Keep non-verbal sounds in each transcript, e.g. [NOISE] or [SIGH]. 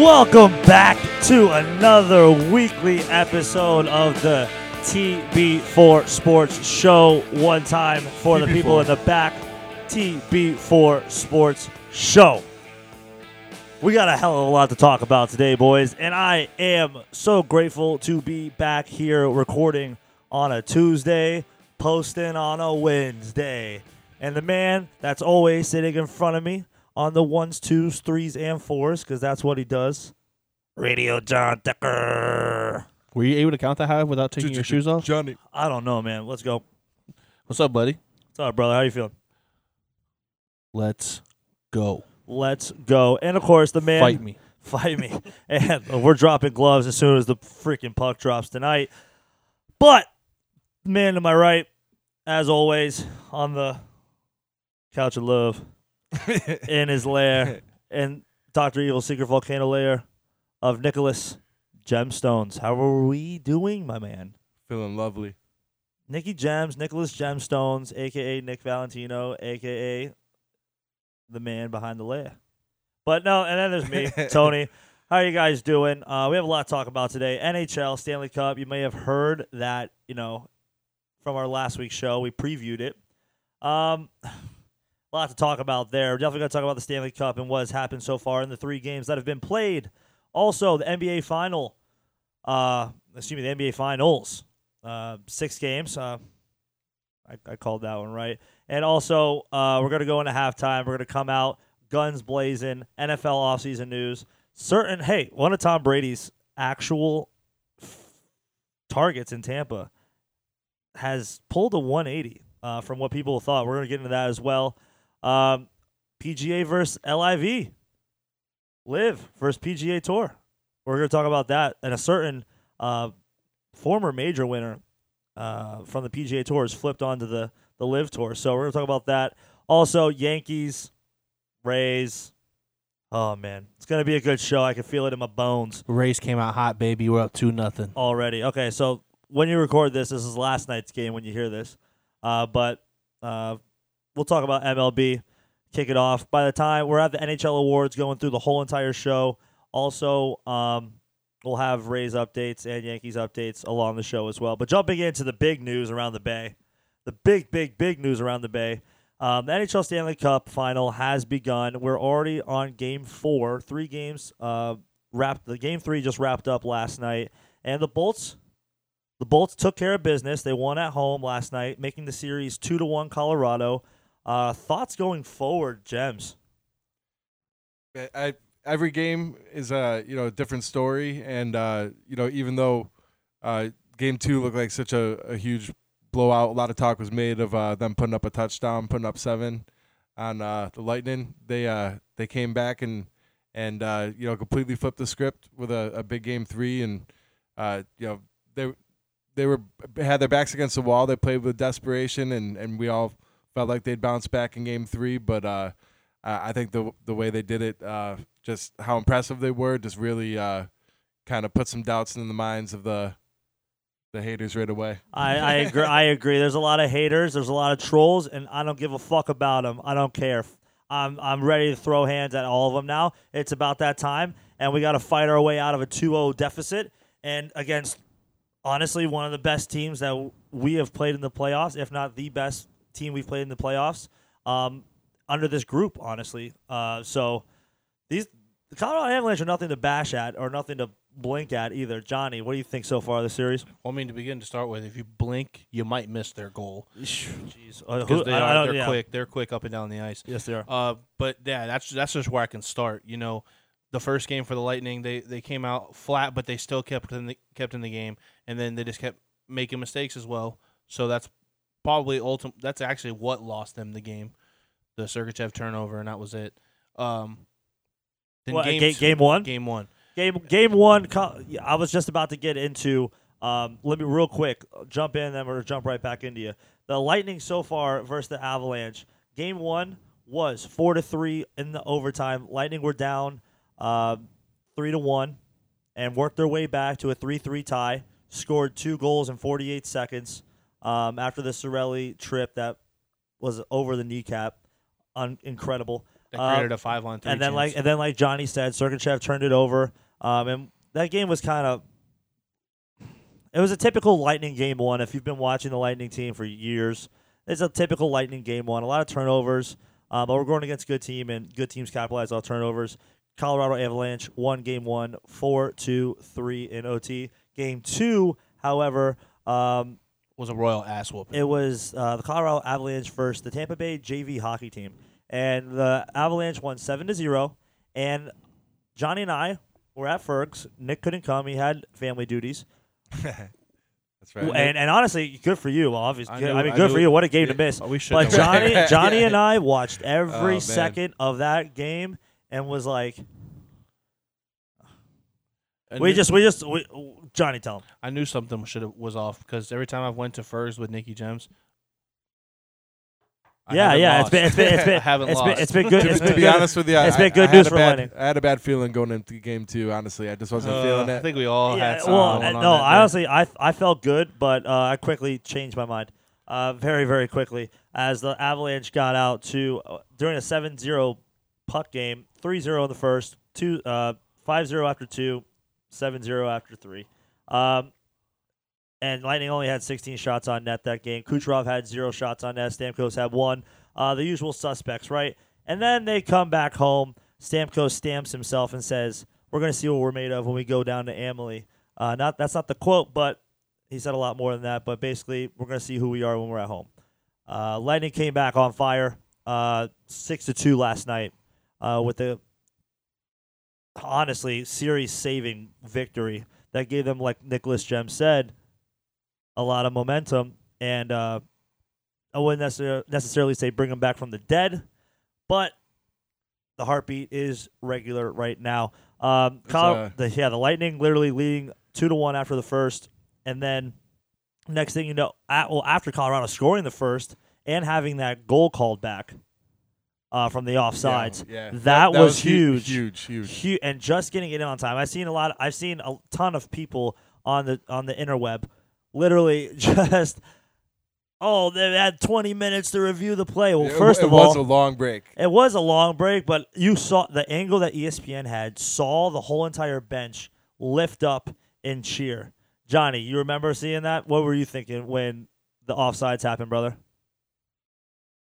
Welcome back to another weekly episode of the TB4 Sports Show. One time for the people in the back, TB4 Sports Show. We got a hell of a lot to talk about today, boys, and I am so grateful to be back here recording on a Tuesday, posting on a Wednesday. And the man that's always sitting in front of me on the ones, twos, threes, and fours, because that's what he does. Radio John Decker. Were you able to count that high without taking your shoes off? Johnny. I don't know, man. Let's go. What's up, buddy? What's up, brother? How you feeling? Let's go. Let's go. And of course, the man Fight me. [LAUGHS] fight me. and we're dropping gloves as soon as the freaking puck drops tonight. But man to my right, as always, on the couch of love, [LAUGHS] in his lair, and Doctor Evil's secret volcano lair of Nicholas Gemstones. How are we doing, my man? Feeling lovely. Nicky Gems, Nicholas Gemstones, aka Nick Valentino, aka the man behind the lair. But no, and then there's me, [LAUGHS] Tony. How are you guys doing? Uh, we have a lot to talk about today. NHL Stanley Cup. You may have heard that, you know, from our last week's show. We previewed it. Um, a lot to talk about there. We're Definitely going to talk about the Stanley Cup and what has happened so far in the three games that have been played. Also, the NBA final. Uh, excuse me, the NBA finals. Uh, six games. Uh, I, I called that one right. And also, uh, we're going to go into halftime. We're going to come out guns blazing, NFL offseason news. Certain, hey, one of Tom Brady's actual f- targets in Tampa has pulled a 180 uh, from what people thought. We're going to get into that as well. Um, PGA versus LIV. Live versus PGA Tour. We're going to talk about that. And a certain uh, former major winner uh, from the PGA Tour has flipped onto the, the LIV Tour. So we're going to talk about that. Also, Yankees, Rays. Oh, man. It's going to be a good show. I can feel it in my bones Rays came out hot, baby. We're up two nothing. already. Okay, so when you record this, this is last night's game when you hear this. Uh, but uh, we'll talk about MLB, kick it off. By the time we're at the NHL awards, going through the whole entire show. Also, um, we'll have Rays updates and Yankees updates along the show as well. But jumping into the big news around the Bay, the big, big, big news around the Bay. Um, the NHL Stanley Cup final has begun. We're already on game four. Three games uh, wrapped. The game three just wrapped up last night, and the Bolts the Bolts took care of business. They won at home last night, making the series two to one Colorado. Uh, thoughts going forward, Gems? I, every game is a you know a different story, and uh, you know even though uh, game two looked like such a, a huge blowout, a lot of talk was made of uh, them putting up a touchdown, putting up seven on uh, the Lightning. They uh, they came back and and uh, you know completely flipped the script with a, a big game three, and uh, you know they they were had their backs against the wall. They played with desperation, and, and we all felt like they'd bounce back in game three. But uh, I think the the way they did it, uh, just how impressive they were, just really uh, kind of put some doubts in the minds of the the haters right away. I, I agree. I agree. There's a lot of haters. There's a lot of trolls, and I don't give a fuck about them. I don't care. I'm I'm ready to throw hands at all of them now. It's about that time, and we got to fight our way out of a 2-0 deficit, and against honestly one of the best teams that we have played in the playoffs, if not the best team we've played in the playoffs, um, under this group. Honestly, uh, so these the Colorado Avalanche are nothing to bash at or nothing to blink at either. Johnny, what do you think so far of the series? Well, I mean, to begin to start with, if you blink, you might miss their goal [SIGHS] Jeez, Uh, who- they are they're yeah. quick. They're quick up and down the ice. Yes, they are. Uh, but yeah, that's that's just where I can start. You know, the first game for the Lightning, they they came out flat, but they still kept in the kept in the game, and then they just kept making mistakes as well. So that's probably ultimate. That's actually what lost them the game, the Sergachev turnover, and that was it. Um, then What, game ga- two- game one? game one. Game game one. I was just about to get into. Um, let me real quick jump in, then we're gonna jump right back into you. The Lightning so far versus the Avalanche. Game one was four to three in the overtime. Lightning were down uh, three to one, and worked their way back to a three three tie. scored two goals in 48 seconds um, after the Cirelli trip that was over the kneecap. Un- incredible. Uh, created a five on three. and then chance. like and then like Johnny said, Sergachev turned it over. Um, and that game was kind of it was a typical Lightning game one. If you've been watching the Lightning team for years, it's a typical Lightning game one. A lot of turnovers, um, but we're going against a good team and good teams capitalize on turnovers. Colorado Avalanche won game one, four, two, three in OT. Game two, however, um, was a royal ass whooping. it was uh, the Colorado Avalanche versus the Tampa Bay JV hockey team, and the Avalanche won seven to zero. And Johnny and I were at Ferg's. Nick couldn't come; he had family duties. [LAUGHS] That's right. And and honestly, good for you. Obviously, I I, mean, good knew- for you. What a game to miss! Oh, we should. But. Johnny, [LAUGHS] Johnny, Yeah. and I watched Oh, every man. second of that game and was like, I we knew- just, we just, we, Johnny, tell him. I knew something should have was off because every time I've went to Furs with Nikki Gems. I yeah, haven't yeah. lost. It's been, it's been, it's [LAUGHS] I been, haven't it's been, lost. it's been good. to, It's to been be good. honest with you, I, it's been good I had news a for bad, Lightning. I had a bad feeling going into game two. Honestly, I just wasn't Uh, feeling I it. think we all yeah, had. something well, going on no, that I day. honestly, I I felt good, but uh, I quickly changed my mind, uh, very very quickly as the Avalanche got out to uh, during a 7-0 puck game, 3-0 in the first, two uh 5-0 after two, 7-0 after three. Um, and Lightning only had 16 shots on net that game. Kucherov had zero shots on net. Stamkos had one. Uh, the usual suspects, right? And then they come back home. Stamkos stamps himself and says, "We're going to see what we're made of when we go down to Amalie." Uh, not that's not the quote, but he said a lot more than that. But basically, we're going to see who we are when we're at home. Uh, Lightning came back on fire, uh, six to two last night, uh, with the honestly series saving victory that gave them, like Nicholas Jem said, a lot of momentum. And uh, I wouldn't necessar- necessarily say bring them back from the dead, but the heartbeat is regular right now. Um, It's, Col- uh, the, yeah, the Lightning literally leading two to one after the first, and then next thing you know, at, well, after Colorado scoring the first and having that goal called back uh, from the offsides, Yeah, That was hu- huge. huge, huge. hu- and just getting it in on time. I've seen a lot. I've seen a ton of people on the on the interweb, literally [LAUGHS] just, oh, they had 20 minutes to review the play. Well, first it of all, it was a long break. it was a long break, but you saw the angle that ESPN had, saw the whole entire bench lift up and cheer. Johnny, you remember seeing that? What were you thinking when the offsides happened, brother?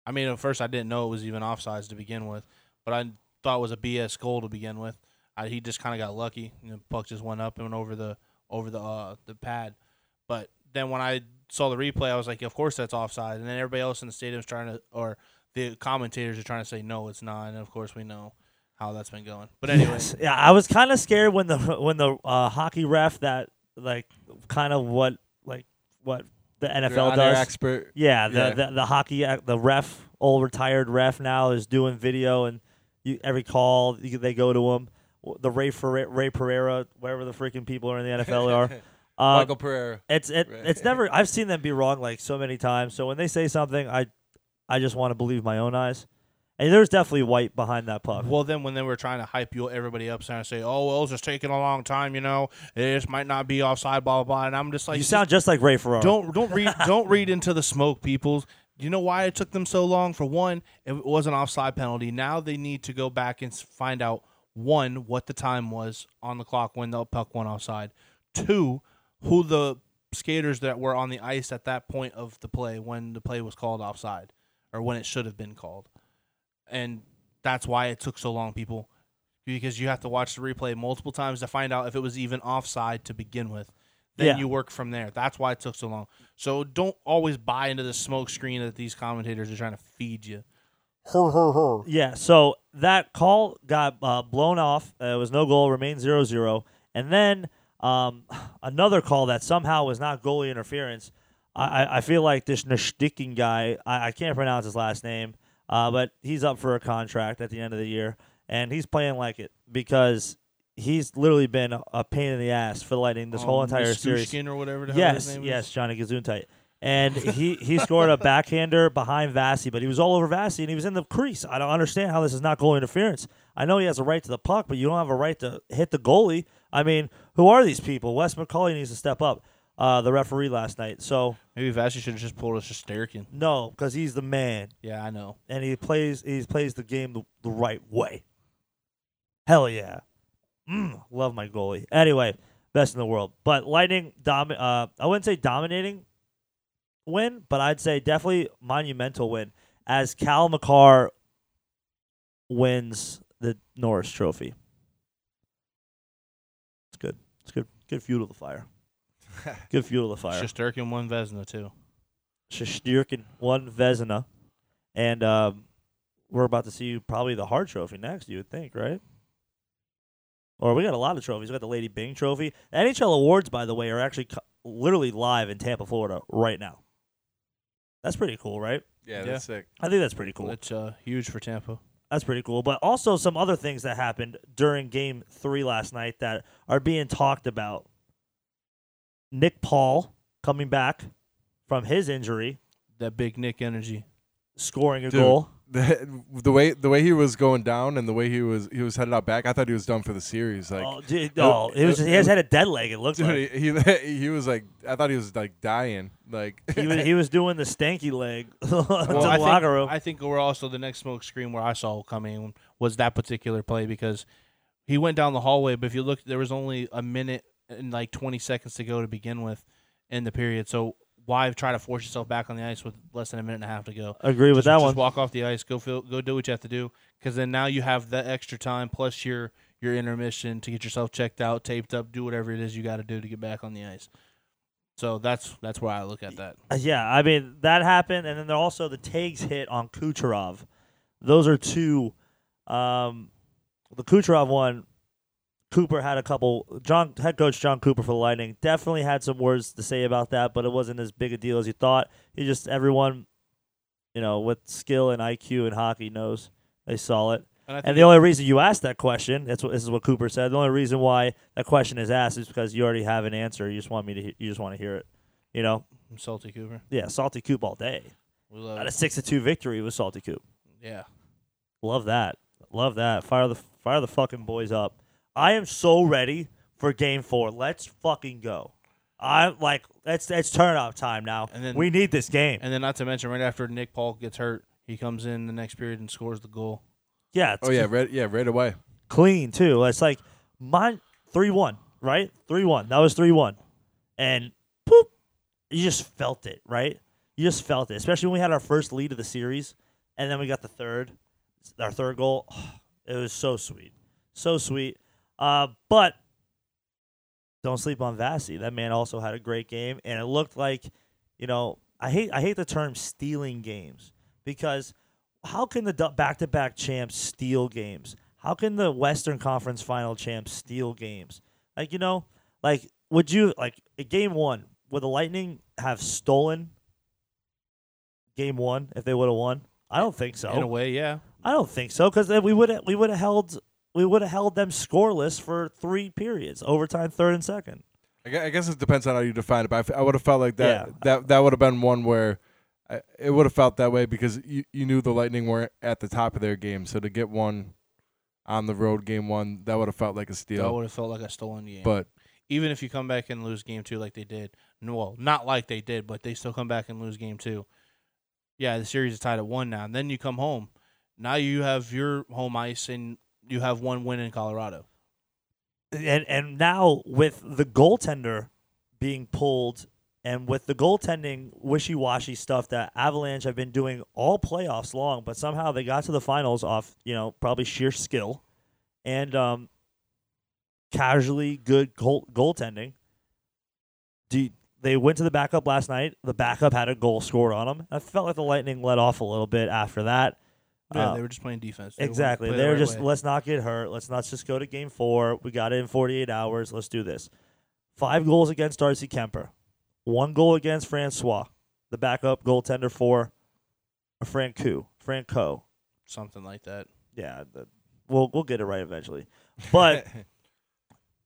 I mean, at first I didn't know it was even offsides to begin with, but I thought it was a BS goal to begin with. I, he just kind of got lucky. Know, puck just went up and went over the over the uh, the pad. But then when I saw the replay, I was like, of course that's offside. And then everybody else in the stadium's trying to, or the commentators are trying to say no, it's not. And of course we know how that's been going. But anyways, Yes. yeah, I was kind of scared when the when the uh, hockey ref that like kind of what like what the NFL does. expert. Yeah, the, Yeah. the the hockey the ref, old retired ref now is doing video and you, every call you, they go to him. The Ray Ferre- Ray Pereira, wherever the freaking people are in the NFL are. Uh, [LAUGHS] Michael Pereira. it's it, it's never. I've seen them be wrong like so many times. So when they say something, I I just want to believe my own eyes. And there's definitely white behind that puck. Well, then when they were trying to hype you everybody up, to say, "Oh, well, it's just taking a long time," you know, it just might not be offside, blah blah blah, and I'm just like, you sound just like Ray Ferraro. don't don't read [LAUGHS] don't read into the smoke, people. Do you know why it took them so long? For one, it was an offside penalty. Now they need to go back and find out one what the time was on the clock when the puck went offside. Two, who the skaters that were on the ice at that point of the play when the play was called offside or when it should have been called. And that's why it took so long, people, because you have to watch the replay multiple times to find out if it was even offside to begin with. Then Yeah. you work from there. That's why it took so long. So don't always buy into the smoke screen that these commentators are trying to feed you. [LAUGHS] Yeah, so that call got uh, blown off. Uh, it was no goal, remained 0 0. And then um, [SIGHS] another call that somehow was not goalie interference. I, I- I feel like this Nashtikin guy, I, I can't pronounce his last name, uh, but he's up for a contract at the end of the year. And he's playing like it because he's literally been a, pain in the ass for the Lightning this whole Um, entire series. Or whatever the hell his Yes, yes. Johnny Gesundheit. And he, he scored a backhander behind Vassy, but he was all over Vassy and he was in the crease. I don't understand how this is not goal interference. I know he has a right to the puck, but you don't have a right to hit the goalie. I mean, who are these people? Wes McCauley needs to step up. Uh, the referee last night. So Maybe Vashti should have just pulled a Shesterkin. no, because he's the man Yeah, I know. and he plays he plays the game the, the right way. Hell yeah, mm, love my goalie. Anyway, best in the world. But Lightning dom uh, I wouldn't say dominating win, but I'd say definitely monumental win as Cale Makar wins the Norris Trophy. It's good. It's good. Good fuel to the fire. [LAUGHS] Good fuel to the fire. Shesterkin one Vezina too. Shesterkin one Vezina, and um, we're about to see probably the Hart Trophy next. You would think, right? Or we got a lot of trophies. We got the Lady Byng Trophy. The NHL awards, by the way, are actually co- literally live in Tampa, Florida, right now. That's pretty cool, right? Yeah, Yeah. that's sick. I think that's pretty cool. It's uh, huge for Tampa. That's pretty cool. But also some other things that happened during game three last night that are being talked about. Nick Paul coming back from his injury, That big Nick energy. scoring a Dude. goal. [LAUGHS] The, the way the way he was going down and the way he was he was headed out back, I thought he was done for the series. Like, oh, dude, oh, it was, he has had a dead leg. It looks dude, like he, he [LAUGHS] he was like, I thought he was like dying. Like, [LAUGHS] he was he was doing the stanky leg to Well, the I locker think, room. I think we're also the next smoke screen where I saw coming was that particular play because he went down the hallway, but if you look, there was only a minute and like 20 seconds to go to begin with in the period. So why try to force yourself back on the ice with less than a minute and a half to go? Agree with that just one. walk off the ice, go feel, go do what you have to do, because then now you have that extra time plus your your intermission to get yourself checked out, taped up, do whatever it is you got to do to get back on the ice. So that's that's where I look at that. Uh, Yeah, I mean that happened, and then there also the tags hit on Kucherov. Those are two. Um, the Kucherov one, Cooper had a couple. John head coach Jon Cooper for the Lightning definitely had some words to say about that, but it wasn't as big a deal as you thought. He just everyone, you know, with skill and IQ and hockey knows they saw it. And, And the only reason you asked that question, that's what this is what Cooper said. The only reason why that question is asked is because you already have an answer. You just want me to. You just want to hear it. You know, I'm salty Cooper. yeah, salty Coop all day. We love Got a six to two victory with salty Coop. Yeah. Love that. Love that. Fire the fire the fucking boys up. I am so ready for game four. Let's fucking go. I'm like, it's it's turnout time now. And then- we need this game. And then not to mention, right after Nick Paul gets hurt, he comes in the next period and scores the goal. yeah, oh, it's oh yeah, right, yeah, right away. clean too. It's like mine three one, right? Three one. That was three one, and poop, you just felt it, right? You just felt it, especially when we had our first lead of the series, and then we got the third, our third goal. [SIGHS] It was so sweet, so sweet. Uh, but don't sleep on Vasi. That man also had a great game, and it looked like, you know, I hate I hate the term stealing games because how can the back to back champs steal games? How can the Western Conference final champs steal games? Like, you know, like, would you, like, game one, would the Lightning have stolen game one if they would have won? I don't think so. In a way, yeah. I don't think so because we would have we would have held we would have held them scoreless for three periods, overtime, third and second. I guess it depends on how you define it. But I would have felt like that. Yeah. That that would have been one where I, it would have felt that way because you you knew the Lightning weren't at the top of their game. So to get one on the road, game one, that would have felt like a steal. That would have felt like a stolen game. But even if you come back and lose game two like they did, no, well, not like they did, but they still come back and lose game two. Yeah, the series is tied at one now. And then you come home. Now you have your home ice and you have one win in Colorado. and and now with the goaltender being pulled and with the goaltending wishy-washy stuff that Avalanche have been doing all playoffs long, but somehow they got to the finals off, you know, probably sheer skill and um casually good goal goaltending. Do they went to the backup last night. The backup had a goal scored on them. I felt like the Lightning let off a little bit after that. Yeah, Uh, they were just playing defense. They Exactly. play the They're right just way. let's not get hurt. Let's not just go to game four. We got it in 48 hours. Let's do this. Five goals against Darcy Kuemper. One goal against Francois, the backup goaltender for Franco. Franco. something like that. Yeah, the, we'll we'll get it right eventually. But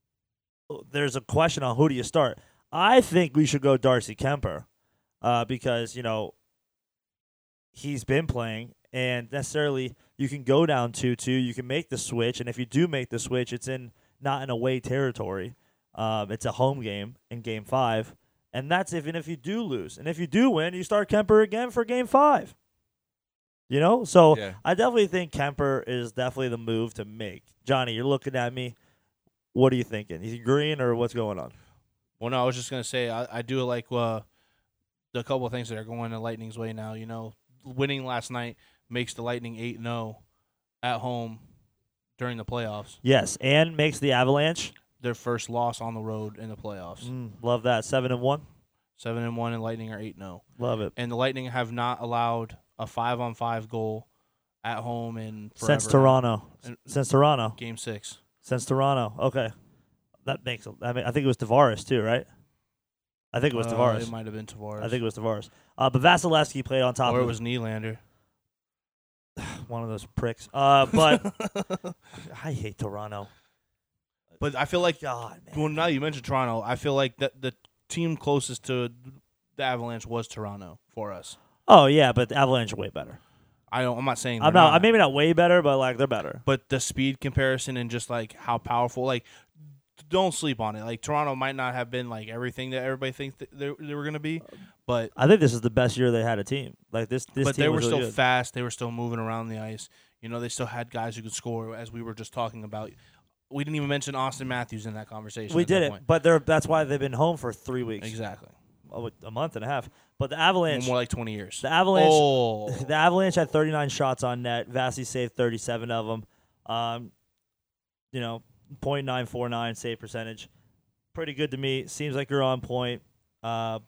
[LAUGHS] there's a question on who do you start. I think we should go Darcy Kuemper, uh, because you know he's been playing, and necessarily you can go down two two. You can make the switch, and if you do make the switch, it's in not in away territory. Um, it's a home game in Game Five, And that's even if you do lose. And if you do win, you start Kuemper again for game five. You know? So Yeah. I definitely think Kuemper is definitely the move to make. Johnny, you're looking at me. What are you thinking? Is he green or what's going on? Well, no, I was just gonna say I, I do like uh, the couple of things that are going the Lightning's way now. You know, winning last night makes the Lightning eight 0 at home during the playoffs. Yes, and makes the Avalanche. Their first loss on the road in the playoffs. Mm, love that. Seven and one. Seven and one, and Lightning are eight 0 Love it. And the Lightning have not allowed a five on five goal at home in forever Since. Toronto. And- Since Toronto. Game six. Since Toronto. Okay. That makes. I mean, I think it was Tavares too, right? I think it was Uh, Tavares. It might have been Tavares. I think it was Tavares. Uh, but Vasilevsky played on top or of it was Nylander. One of those pricks. Uh, but [LAUGHS] I hate Toronto. but I feel like God, man. well, now you mentioned Toronto, I feel like that the team closest to the Avalanche was Toronto for us. Oh yeah, but the Avalanche are way better. I don't. I'm not saying I'm they're not. Maybe not way better, but like they're better. but the speed comparison and just like how powerful, like don't sleep on it. Like Toronto might not have been like everything that everybody thinks that they, they were gonna be, but I think this is the best year they had a team. Like this. This but they were still really fast. They were still moving around the ice. You know, they still had guys who could score, as we were just talking about. We didn't even mention Auston Matthews in that conversation. we did it, but they're that's why they've been home for three weeks, exactly. a, a month and a half. But the Avalanche, More like 20 years. the Avalanche, Oh, [LAUGHS] the Avalanche had 39 shots on net. Vasi saved 37 of them. Um, you know, .949 save percentage, pretty good to me. Seems like you're on point. Uh,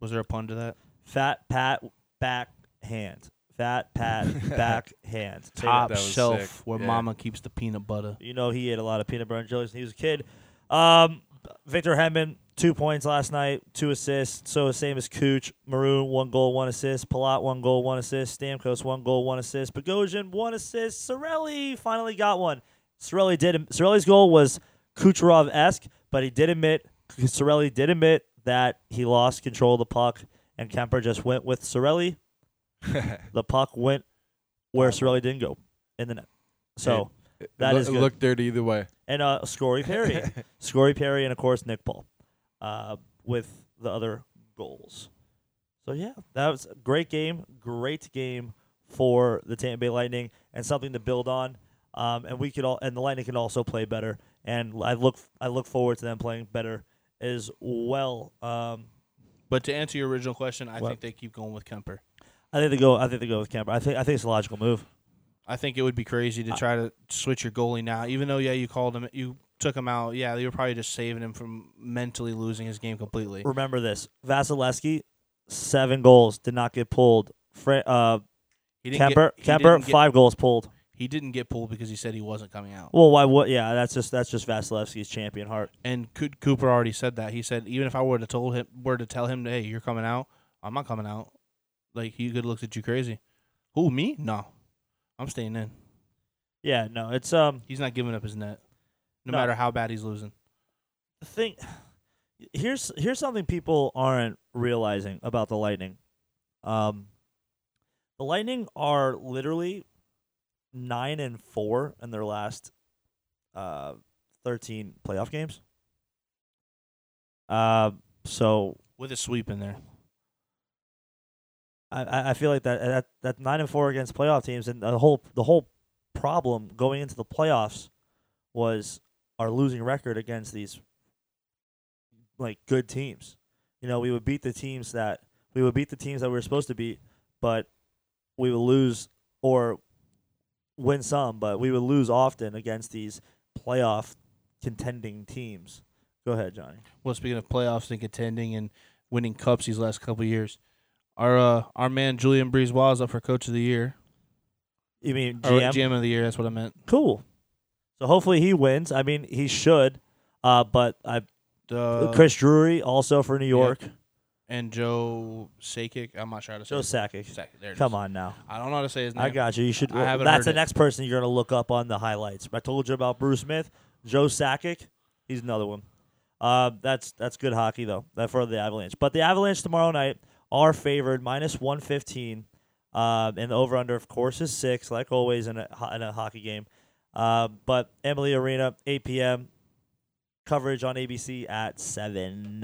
was there a pun to that? fat pat back backhand, fat pat [LAUGHS] backhand. Say that. Top That was shelf sick. where Yeah. Mama keeps the peanut butter. You know he ate a lot of peanut butter and jellies when he was a kid. Um, Victor Hedman, two points last night, two assists. So same as Cooch. Maroon, one goal, one assist. Palat, one goal, one assist. Stamkos, one goal, one assist. Bogosian, one assist. Cirelli finally got one. Cirelli did. Cirelli's goal was Kucherov esque, but he did admit. Cirelli did admit that he lost control of the puck, and Kuemper just went with Cirelli. [LAUGHS] The puck went where Cirelli didn't go in the net. So. That it is good. it looked dirty either way. and uh, Scory Perry, [LAUGHS] Scory Perry, and of course Nick Paul, uh, with the other goals. So yeah, that was a great game, great game for the Tampa Bay Lightning, and something to build on. Um, and we could all, and the Lightning can also play better. And I look, I look forward to them playing better as well. Um, But to answer your original question, I What? think they keep going with Kuemper. I think they go, I think they go with Kuemper. I think, I think it's a logical move. I think it would be crazy to try to switch your goalie now, even though yeah, you called him, you took him out. Yeah, you were probably just saving him from mentally losing his game completely. Remember this: Vasilevsky, seven goals, did not get pulled. Fra- uh, He didn't Kuemper, get, Kuemper, didn't get- five goals pulled. He didn't get pulled because he said he wasn't coming out. Well, why would? Yeah, that's just that's just Vasilevsky's champion heart. And Cooper already said that. He said even if I were to told him were to tell him, hey, you're coming out, I'm not coming out. Like he could have looked at you crazy. Who me? No, I'm staying in. Yeah, no, it's um He's not giving up his net, no, No. matter how bad he's losing. Think. Here's here's something people aren't realizing about the Lightning. Um, the Lightning are literally nine and four in their last uh thirteen playoff games. Uh, so With a sweep in there. I- I, I feel like that that that nine and four against playoff teams, and the whole the whole problem going into the playoffs was our losing record against these like good teams. You know, we would beat the teams that we would beat the teams that we were supposed to beat, but we would lose or win some, but we would lose often against these playoff contending teams. Go ahead, Johnny. Well, speaking of playoffs and contending and winning cups these last couple of years, our uh, our man Julien BriseBois is up for Coach of the Year You mean or GM? GM of the Year. That's what I meant. Cool. So hopefully he wins. I mean, he should. Uh, but I Uh, Chris Drury also for New York. And Joe Sakic. I'm not sure how to say. Joe Sakic. Sakic. There it Come is. on now. I don't know how to say his name. I got you. You should. I haven't that's heard the it. next person you're gonna look up on the highlights. I told you about Bruce Smith, Joe Sakic. He's another one. Uh, that's that's good hockey though. That for the Avalanche. But the Avalanche tomorrow night are favored minus one fifteen. Uh, and the over under of course is six, like always in a in a hockey game. Uh, but Amalie Arena, eight p.m. Coverage on ABC at seven.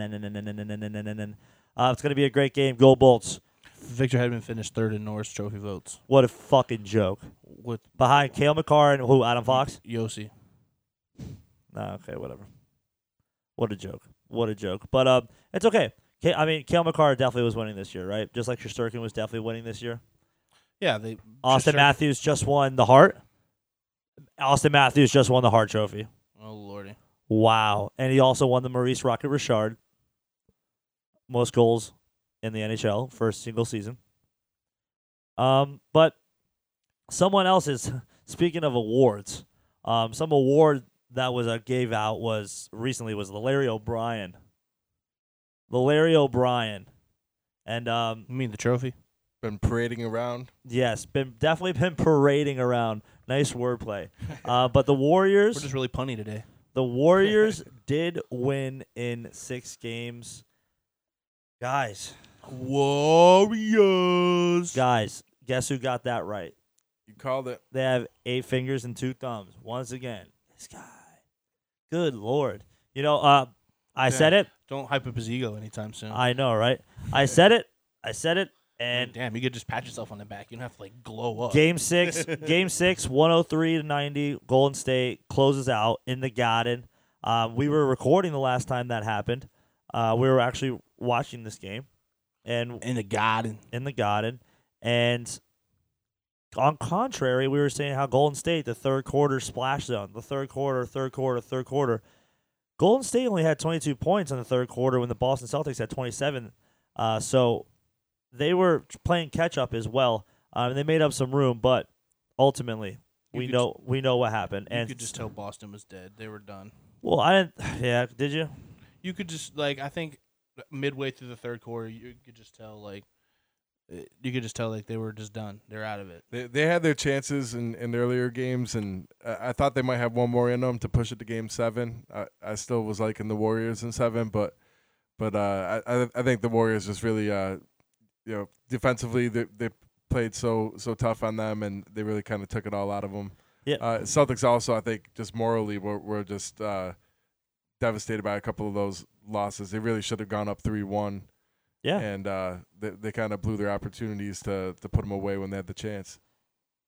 Uh, it's going to be a great game. Go Bolts. Victor Hedman finished third in Norris Trophy votes What a fucking joke. with Behind Cale Makar and who? Adam Fox? Josi. No, okay, whatever. What a joke. What a joke. But um, it's okay. Ka- I mean, Cale Makar definitely was winning this year, right? Just like Shesterkin was definitely winning this year. Yeah, they Auston Matthews just won the Hart. Auston Matthews just won the Hart Trophy. Oh lordy. Wow. And he also won the Maurice Rocket Richard. Most goals in the NHL for a single season. Um, but someone else is [LAUGHS] speaking of awards. Um, some award that was uh, gave out was recently was the Larry O'Brien. The Larry O'Brien. And um, You mean the trophy? Been parading around. yes, been definitely been parading around. Nice wordplay. [LAUGHS] Uh, but the Warriors We're just really punny today. The Warriors [LAUGHS] did win in six games. Guys, Warriors. guys, guess who got that right? You called it. They have eight fingers and two thumbs. Once again, this guy. Good lord. You know, uh, I Yeah. said it. Don't hype up his ego anytime soon. I know, right? I said it. I said it. And damn, you could just pat yourself on the back. You don't have to like glow up. Game six, [LAUGHS] game six, 103 to 90. Golden State closes out in the Garden. Um, we were recording the last time that happened. Uh, we were actually watching this game, and in the garden. in the Garden, and on contrary, we were saying how Golden State the third quarter splash zone, the third quarter, third quarter, third quarter. Golden State only had 22 points in the third quarter when the Boston Celtics had 27. Uh, so they were playing catch up as well. Um, and they made up some room, but ultimately You we could know we know what happened. You and could just tell Boston was dead. They were done. well, I didn't. [SIGHS] Yeah, did you? You could just like I think midway through the third quarter, you could just tell like eh, you could just tell like they were just done. They're out of it. They they had their chances in, in earlier games, and I, I thought they might have one more in them to push it to game seven. I, I still was liking the Warriors in seven, but but uh, I I- I think the Warriors just really uh you know defensively they they played so so tough on them, and they really kind of took it all out of them. Yeah. Uh, Celtics also I think just morally were were just uh, devastated by a couple of those losses. They really should have gone up three one. Yeah. And uh, they they kind of blew their opportunities to to put them away when they had the chance.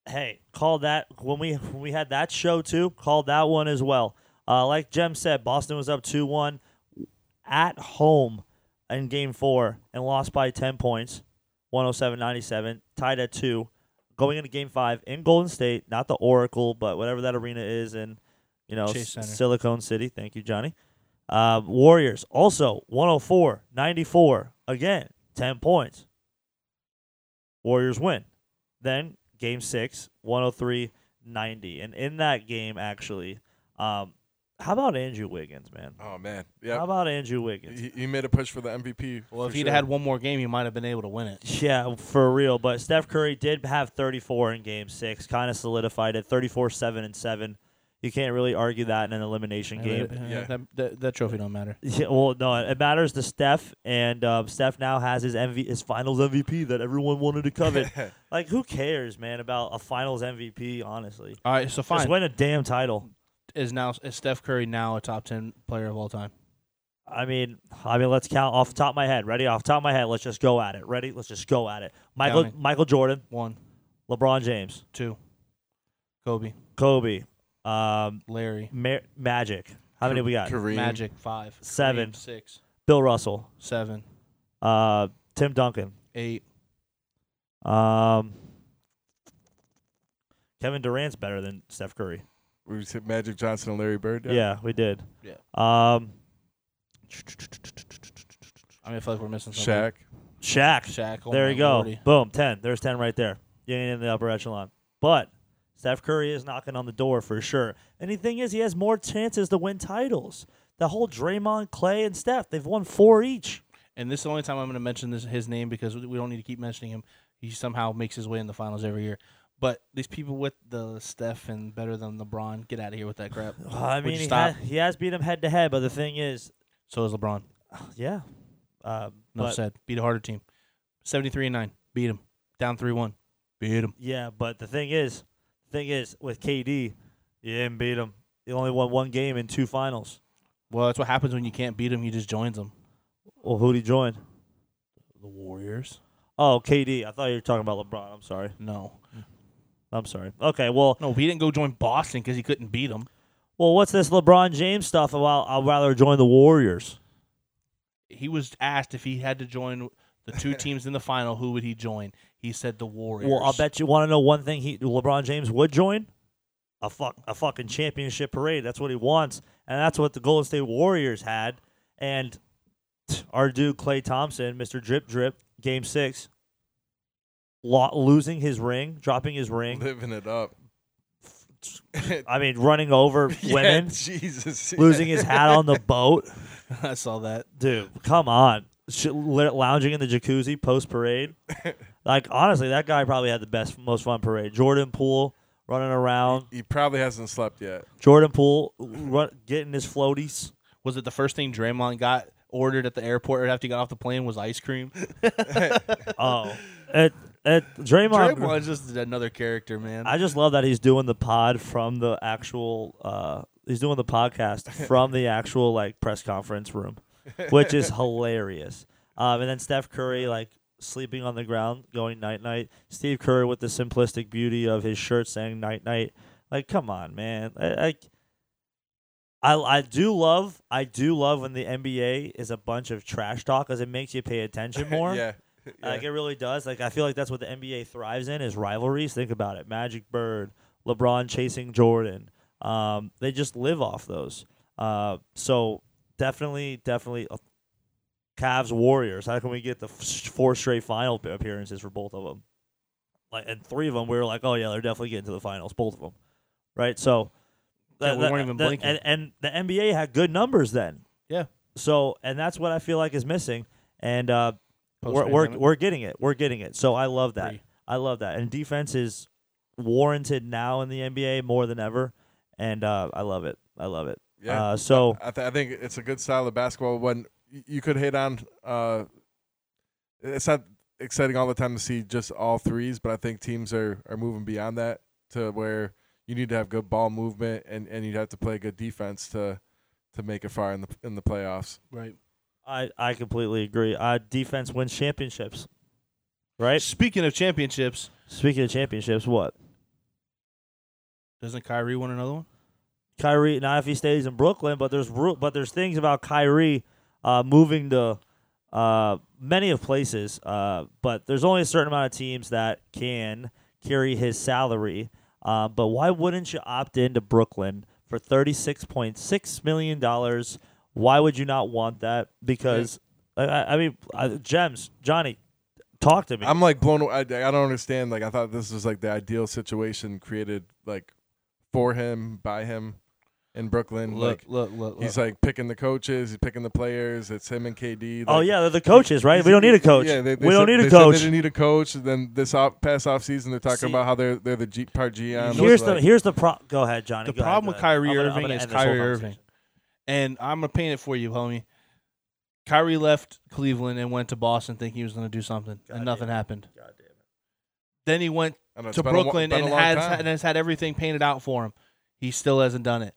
hey, called that when we when we had that show too. Called that one as well. Uh, like Jem said, Boston was up two one at home in Game Four and lost by ten points, 107-97, tied at two. Going into Game Five in Golden State, not the Oracle, but whatever that arena is in, you know, S- Silicon City. Thank you, Johnny. Uh, Warriors also 104-94. Again, ten points. Warriors win. Then game six, 103 90. And in that game, actually, um, how about Andrew Wiggins, man? Oh man, Yeah. How about Andrew Wiggins? He, he made a push for the MVP. Well, if he'd sure. had one more game, he might have been able to win it. Yeah, for real. But Steph Curry did have 34 in game six, kind of solidified it 34 7 and 7. You can't really argue that in an elimination game. Uh, Yeah. that, that, that trophy don't matter. [LAUGHS] Yeah, well, no, it matters to Steph, and um, Steph now has his MV, his Finals MVP that everyone wanted to covet. [LAUGHS] like, who cares, man, about a Finals MVP? Honestly, All right, so fine, just win a damn title. Is now is Steph Curry now a top ten player of all time? I mean, I mean, let's count off the top of my head. Ready? Off the top of my head, let's just go at it. Ready? Let's just go at it. Michael, Counting. Michael Jordan, One, LeBron James, two, Kobe, Kobe, um, Larry, Ma- Magic. How many we got? Kareem. Magic, five, Seven. Kareem, six, Bill Russell, seven, uh, Tim Duncan, eight. um, Kevin Durant's better than Steph Curry. We said Magic Johnson and Larry Bird. Yeah, we did. Yeah. Um, I mean, I feel like we're missing something. Shaq. Shaq. Shaq. oh there you go. lordy. Boom. Ten. There's ten right there. You ain't in the upper echelon. But Steph Curry is knocking on the door for sure. And the thing is, he has more chances to win titles. The whole Draymond, Klay, and Steph, they've won four each. And this is the only time I'm going to mention this his name because we don't need to keep mentioning him. He somehow makes his way in the finals every year. But these people with the Steph and better than LeBron, get out of here with that crap. [SIGHS] I mean, he, stop? ha- he has beat him head to head, but the thing is, So is LeBron. yeah. Um, Enough but, said. Beat a harder team. 73 and 9. Beat him. Down 3 1. Beat him. yeah, but the thing is, thing is, with KD, you didn't beat him. He only won one game in two finals. Well, that's what happens when you can't beat him. He just joins them. Well, who'd he join? The Warriors. Oh, KD. I thought you were talking about LeBron. I'm sorry. No, I'm sorry. Okay, well, no, he didn't go join Boston because he couldn't beat them. well, what's this LeBron James stuff about? I'd rather join the Warriors. He was asked if he had to join the two [LAUGHS] teams in the final, who would he join? He said the Warriors. Well, I'll bet you want to know one thing. He LeBron James would join a fuck a fucking championship parade. That's what he wants, and that's what the Golden State Warriors had. And our dude Klay Thompson, Mister Drip Drip, Game Six, lo- losing his ring, dropping his ring. living it up. [LAUGHS] I mean, running over [LAUGHS] Yeah, women, Jesus, losing his hat on the boat. [LAUGHS] I saw that. Dude, come on. Lounging in the jacuzzi post parade. Like honestly, that guy probably had the best, most fun parade. Jordan Poole running around. He probably hasn't slept yet. Jordan Poole run, getting his floaties. Was it the first thing Draymond got ordered at the airport right after he got off the plane was ice cream? [LAUGHS] Oh, it, it, Draymond. Draymond's just another character, man. I just love that he's doing the pod from the actual. Uh, he's doing the podcast [LAUGHS] from the actual like press conference room, which is hilarious. Um, and then Steph Curry like sleeping on the ground, going night night. Steve Kerr with the simplistic beauty of his shirt saying night night. Like, come on, man. I, I, I, I do love, I do love when the NBA is a bunch of trash talk, because it makes you pay attention [LAUGHS] more. yeah. yeah. Like it really does. Like I feel like that's what the NBA thrives in is rivalries. Think about it: Magic Bird, LeBron chasing Jordan. Um, they just live off those. Uh, so definitely, definitely, Cavs Warriors. How can we get the f- four straight final appearances for both of them? Like, and three of them, we were like, oh yeah, they're definitely getting to the finals, both of them, right? So, Yeah, that- we weren't even that- blinking. and, and the NBA had good numbers then. Yeah. So, and that's what I feel like is missing. And uh, we're, we're we're getting it. We're getting it. So I love that. Agree. I love that. And defense is warranted now in the NBA more than ever. And uh, I love it. I love it. Yeah. Uh, so I, th- I think it's a good style of basketball. When y- you could hit on, uh, it's not exciting all the time to see just all threes, but I think teams are, are moving beyond that to where you need to have good ball movement and, and you have to play good defense to to make it far in the in the playoffs. right. I, I completely agree. Uh, defense wins championships. Right? Speaking of championships, Speaking of championships, what? doesn't Kyrie want another one? Kyrie, not if he stays in Brooklyn, but there's but there's things about Kyrie uh, moving to uh, many of places. Uh, but there's only a certain amount of teams that can carry his salary. Uh, but why wouldn't you opt into Brooklyn for thirty six point six million dollars? Why would you not want that? Because I, I mean, uh, gems, Johnny, talk to me. I'm like blown. aw- I, I don't understand. Like I thought this was like the ideal situation created like for him by him in Brooklyn. Look, like look, look, he's like picking the coaches, he's picking the players. It's him and KD. oh yeah, they're the coaches, right? We don't need a coach. Yeah, they, they we don't said- need they a said coach. They didn't need a coach. Then this off, past off season, they're talking See- about how they're they're the G, part GM. Here's like, the here's the pro. Go ahead, Johnny. the Go problem go with. Kyrie I'm Irving gonna is end this whole Kyrie. Irving. And I'm gonna paint it for you, homie. Kyrie left Cleveland and went to Boston thinking he was gonna do something, God and nothing damn it. happened. God damn it. Then he went know, to been a wa- Brooklyn a and has time. and has had everything painted out for him. He still hasn't done it,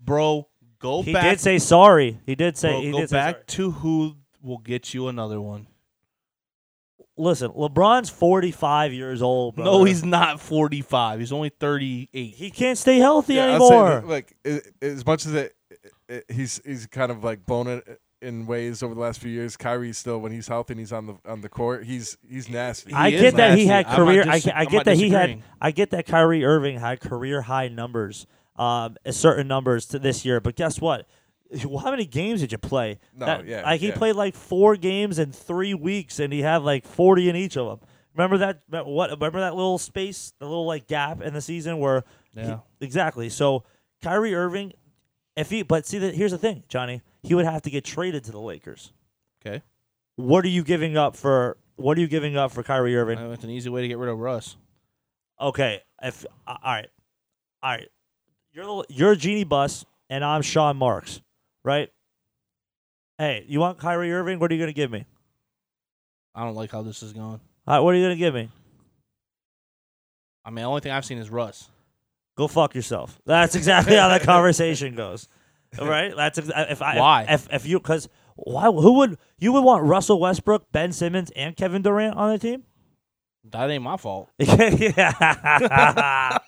bro. Go back. He back. did say sorry. He did say bro, he go did say back sorry. to who will get you another one. Listen, LeBron's 45 years old. No, he's not 45. He's only 38. he can't stay healthy Yeah, I'll say anymore. that, like i as much as it, it, he's he's kind of like blown it in ways over the last few years. Kyrie still, when he's healthy and he's on the on the court, he's he's nasty. I He is get that he had career. dis- I, I get not that he had. I get that Kyrie Irving had career high numbers, um, certain numbers to this year. But guess what? [LAUGHS] How many games did you play? No, That- yeah, like he yeah. played like four games in three weeks, and he had like 40 in each of them. Remember that? that- What? Remember that little space, the little like gap in the season where he- Yeah. exactly. So Kyrie Irving, if he, but see that here's the thing, Johnny, he would have to get traded to the Lakers. Okay. What are you giving up for? What are you giving up for Kyrie Irving? It's an easy way to get rid of Russ. Okay, if all right, all right, you're you're Jeanie Buss and I'm Sean Marks, right? Hey, you want Kyrie Irving? What are you gonna give me? I don't like how this is going. All right, what are you gonna give me? I mean, the only thing I've seen is Russ. Go fuck yourself. That's exactly how that [LAUGHS] conversation goes. Right? that's uh, if I Why? if if you because Why? Who would you would want Russell Westbrook, Ben Simmons, and Kevin Durant on the team? That ain't my fault. [LAUGHS] yeah. [LAUGHS]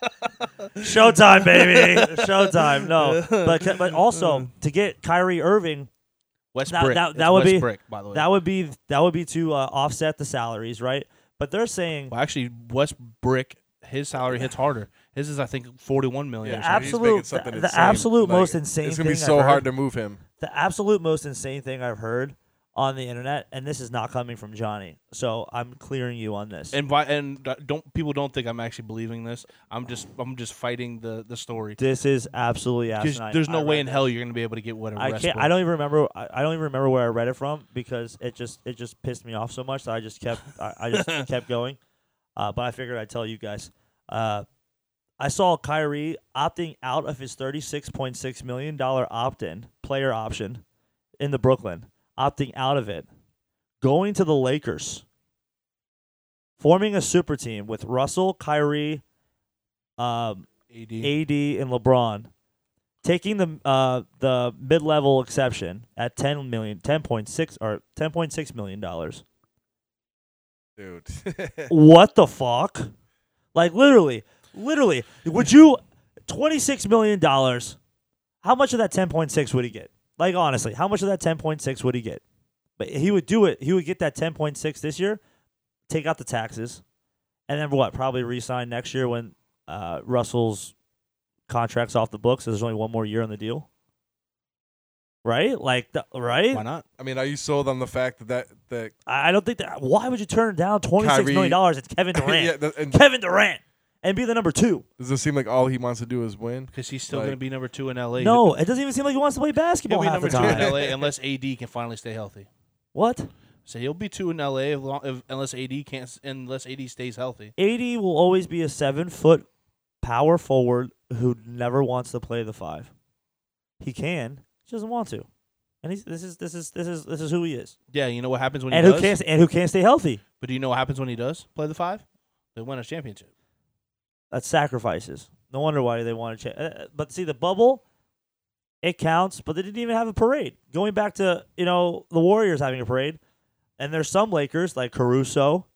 Showtime, baby. Showtime. No, [LAUGHS] but but also to get Kyrie Irving, West That- Brick. that- that would West be- Brick, by the way. that would be that would be to uh, offset the salaries, right? But they're saying well, actually, West Brick, his salary hits harder. His is, I think, forty-one million. the or he's absolute the, the absolute Like, most insane. It's gonna be so I've hard heard- to move him. the absolute most insane thing I've heard on the internet, and this is not coming from Johnny, so I'm clearing you on this. And by and don't people don't think I'm actually believing this. I'm just I'm just fighting the the story. this is absolutely asinine. there's no I way in hell you're gonna be able to get whatever. I can't. I don't even remember. I, I don't even remember where I read it from because it just it just pissed me off so much that I just kept I, I just [LAUGHS] kept going. Uh, but I figured I'd tell you guys. Uh, I saw Kyrie opting out of his thirty-six point six million dollar opt-in player option in the Brooklyn, opting out of it, going to the Lakers, forming a super team with Russell, Kyrie, um, AD. AD and LeBron, taking the uh, the mid level exception at 10 million, 10.6 or 10.6 million dollars. Dude. [LAUGHS] What the fuck? Like literally, literally, would you 26 million dollars? How much of that 10.6 would he get? Like honestly, how much of that 10.6 would he get? But he would do it. He would get that 10.6 this year, take out the taxes, and then what? Probably re-sign next year when uh, Russell's contract's off the books. There's only one more year on the deal, right? Like, the, right? Why not? I mean, are you sold on the fact that that, that I I don't think that. Why would you turn down 26 million Kyrie- dollars? It's Kevin [LAUGHS] Durant. yeah, that- and Kevin Durant, and be the number two. does it seem like all he wants to do is win? Because he's still Like- gonna be number two in LA. No, it doesn't even seem like he wants to play basketball. he'll basketball be half number the two in time. LA unless AD can finally stay healthy. What? So he'll be two in LA if, long, if, unless AD can't s- unless AD stays healthy. AD will always be a seven foot power forward who never wants to play the five. He can, he doesn't want to, and he's this is this is this is this is who he is, Yeah, you know what happens when and he who does. can't and who can't stay healthy. But do you know what happens when he does play the five? They win a championship. That's sacrifices. No wonder why they want to change. Uh, but see, the bubble, it counts, but they didn't even have a parade. Going back to you know the Warriors having a parade, and there's some Lakers like Caruso,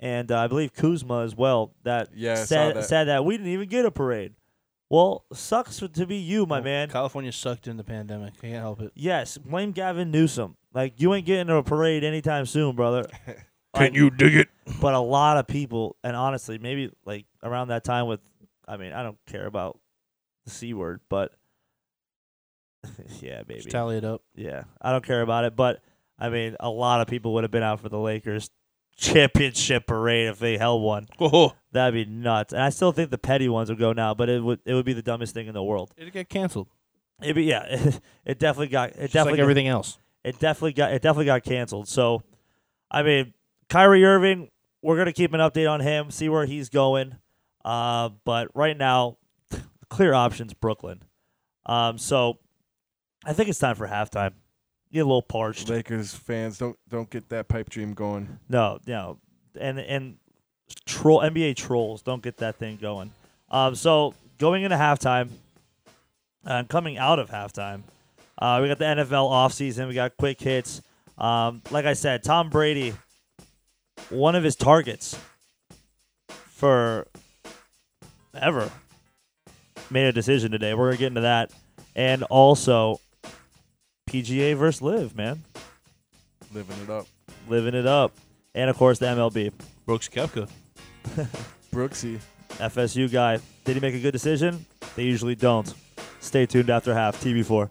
and uh, I believe Kuzma as well that Yeah, said that. said that we didn't even get a parade. Well, sucks to be you, my Well, man. California sucked in the pandemic. Can't help it. Yes, blame Gavin Newsom. Like you ain't getting a parade anytime soon, brother. [LAUGHS] Like, you dig it? but a lot of people, and honestly, maybe like around that time with, I mean, I don't care about the c word, but [LAUGHS] yeah, baby, Just tally it up. yeah, I don't care about it. But I mean, a lot of people would have been out for the Lakers championship parade if they held one. Oh, That'd be nuts. And I still think the petty ones would go now, but it would it would be the dumbest thing in the world. it'd get canceled. It'd be yeah, [LAUGHS] it, definitely got it Just definitely like got- everything else. it definitely got it definitely got canceled. So, I mean, Kyrie Irving, we're gonna keep an update on him, see where he's going. Uh, but right now, [SIGHS] clear options Brooklyn. Um, so I think it's time for halftime. Get a little parched. Lakers fans don't don't get that pipe dream going. No, no, and and troll NBA trolls don't get that thing going. Um, so going into halftime and coming out of halftime, uh, we got the NFL offseason. We got quick hits. Um, like I said, Tom Brady, one of his targets for ever, made a decision today. We're gonna get into that, and also PGA versus Live, man, Living it up. living it up, and of course the MLB. Brooks Koepka. [LAUGHS] Brooksy. FSU guy. Did he make a good decision? They usually don't. Stay tuned after half. TV4.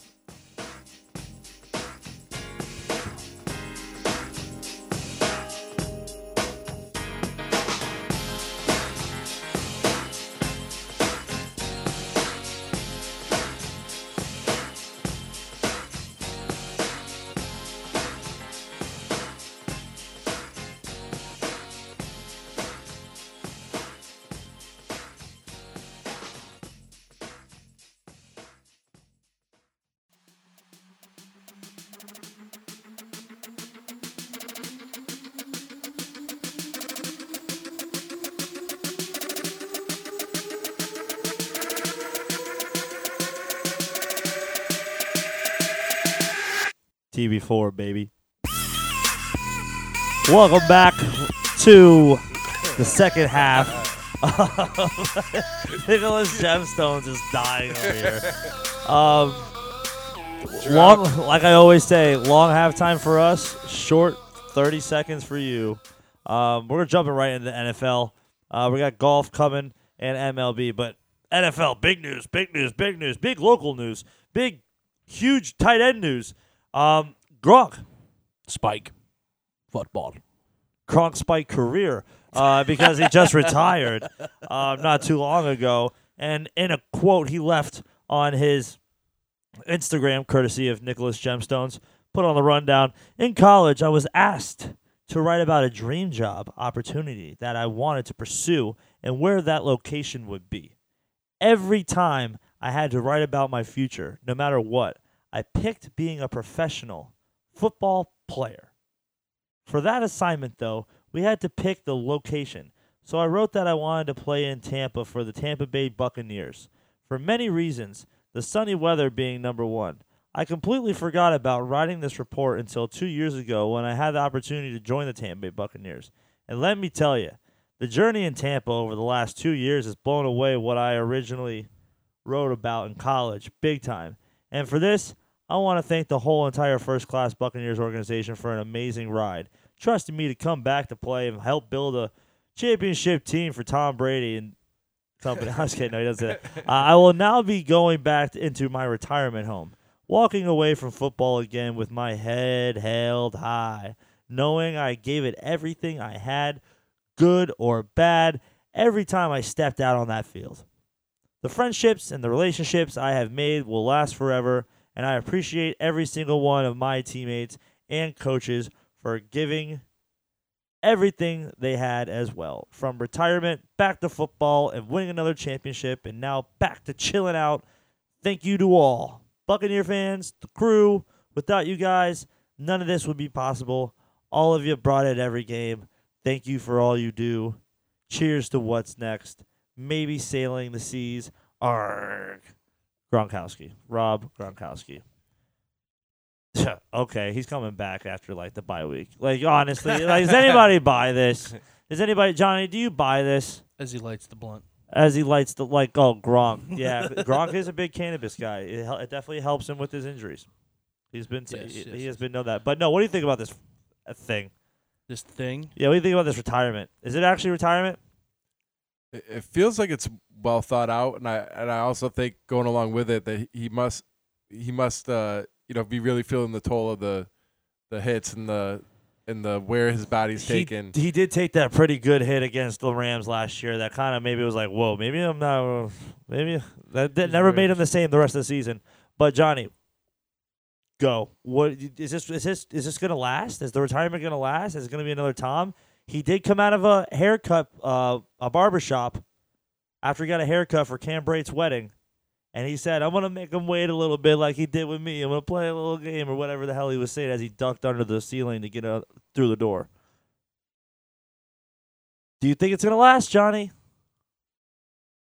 TV4, baby. Welcome back to the second half. [LAUGHS] Nicholas Gemstones is dying over here. Um, long, like I always say, long halftime for us, short 30 seconds for you. Um, we're jumping right into NFL. Uh, we got golf coming and MLB, but NFL, big news, big news, big news, big local news, big, huge tight end news. Um, Gronk, Spike. Football. Gronk spike career uh, because he just [LAUGHS] retired uh, not too long ago. And in a quote he left on his Instagram, courtesy of Nicholas Gemstones, put on the rundown. In college, I was asked to write about a dream job opportunity that I wanted to pursue and where that location would be. Every time I had to write about my future, no matter what, I picked being a professional football player. For that assignment, though, we had to pick the location. So I wrote that I wanted to play in Tampa for the Tampa Bay Buccaneers. For many reasons, the sunny weather being number one. I completely forgot about writing this report until two years ago when I had the opportunity to join the Tampa Bay Buccaneers. And let me tell you, the journey in Tampa over the last two years has blown away what I originally wrote about in college, big time. And for this, I want to thank the whole entire first class Buccaneers organization for an amazing ride, trusting me to come back to play and help build a championship team for Tom Brady and company. [LAUGHS] I was kidding. No, he doesn't. [LAUGHS] that. Uh, I will now be going back into my retirement home, walking away from football again with my head held high, knowing I gave it everything I had, good or bad, every time I stepped out on that field. The friendships and the relationships I have made will last forever, and I appreciate every single one of my teammates and coaches for giving everything they had as well. From retirement back to football and winning another championship, and now back to chilling out. Thank you to all. Buccaneer fans, the crew, without you guys, none of this would be possible. All of you brought it every game. Thank you for all you do. Cheers to what's next. Maybe sailing the seas. Arg. Gronkowski. Rob Gronkowski. [LAUGHS] okay, he's coming back after like the bye week. Like honestly, like, does anybody [LAUGHS] buy this? Does anybody, Johnny? Do you buy this? As he lights the blunt. As he lights the like, oh Gronk, yeah, Gronk is a big cannabis guy. It, hel- it definitely helps him with his injuries. He's been Yes, he, yes, he yes. has been know that. But no, what do you think about this uh, thing? This thing. Yeah, what do you think about this retirement? Is it actually retirement? It, feels like it's well thought out, and I and I also think going along with it that he must he must uh you know be really feeling the toll of the the hits and the and the where his body's he, taken. he did take that pretty good hit against the Rams last year. That kind of maybe was like, whoa, maybe I'm not, maybe that, that never made him the same the rest of the season. But Johnny, go. What is this? Is this is this gonna last? Is the retirement gonna last? Is it gonna be another Tom? He did come out of a haircut, uh, a barber shop, after he got a haircut for Cam Brate's wedding. And he said, I'm going to make him wait a little bit like he did with me. I'm going to play a little game or whatever the hell he was saying as he ducked under the ceiling to get out through the door. Do you think it's going to last, Johnny?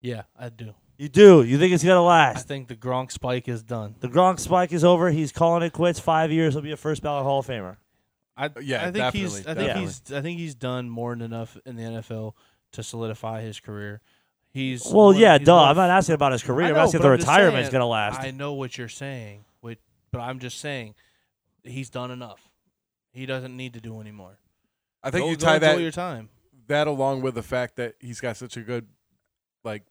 Yeah, I do. You do. You think it's going to last? I think the Gronk spike is done. The Gronk spike is over. He's calling it quits. Five years. He'll be a first ballot Hall of Famer. I Yeah, I think he's definitely, I think definitely. he's I think he's done more than enough in the NFL to solidify his career. He's Well, yeah, he's duh. one I'm not asking about his career. I I'm asking if the I'm just retirement's going to last. I know what you're saying, with, but I'm just saying he's done enough. He doesn't need to do anymore. I think Go- you tie that your time. that along with the fact that he's got such a good like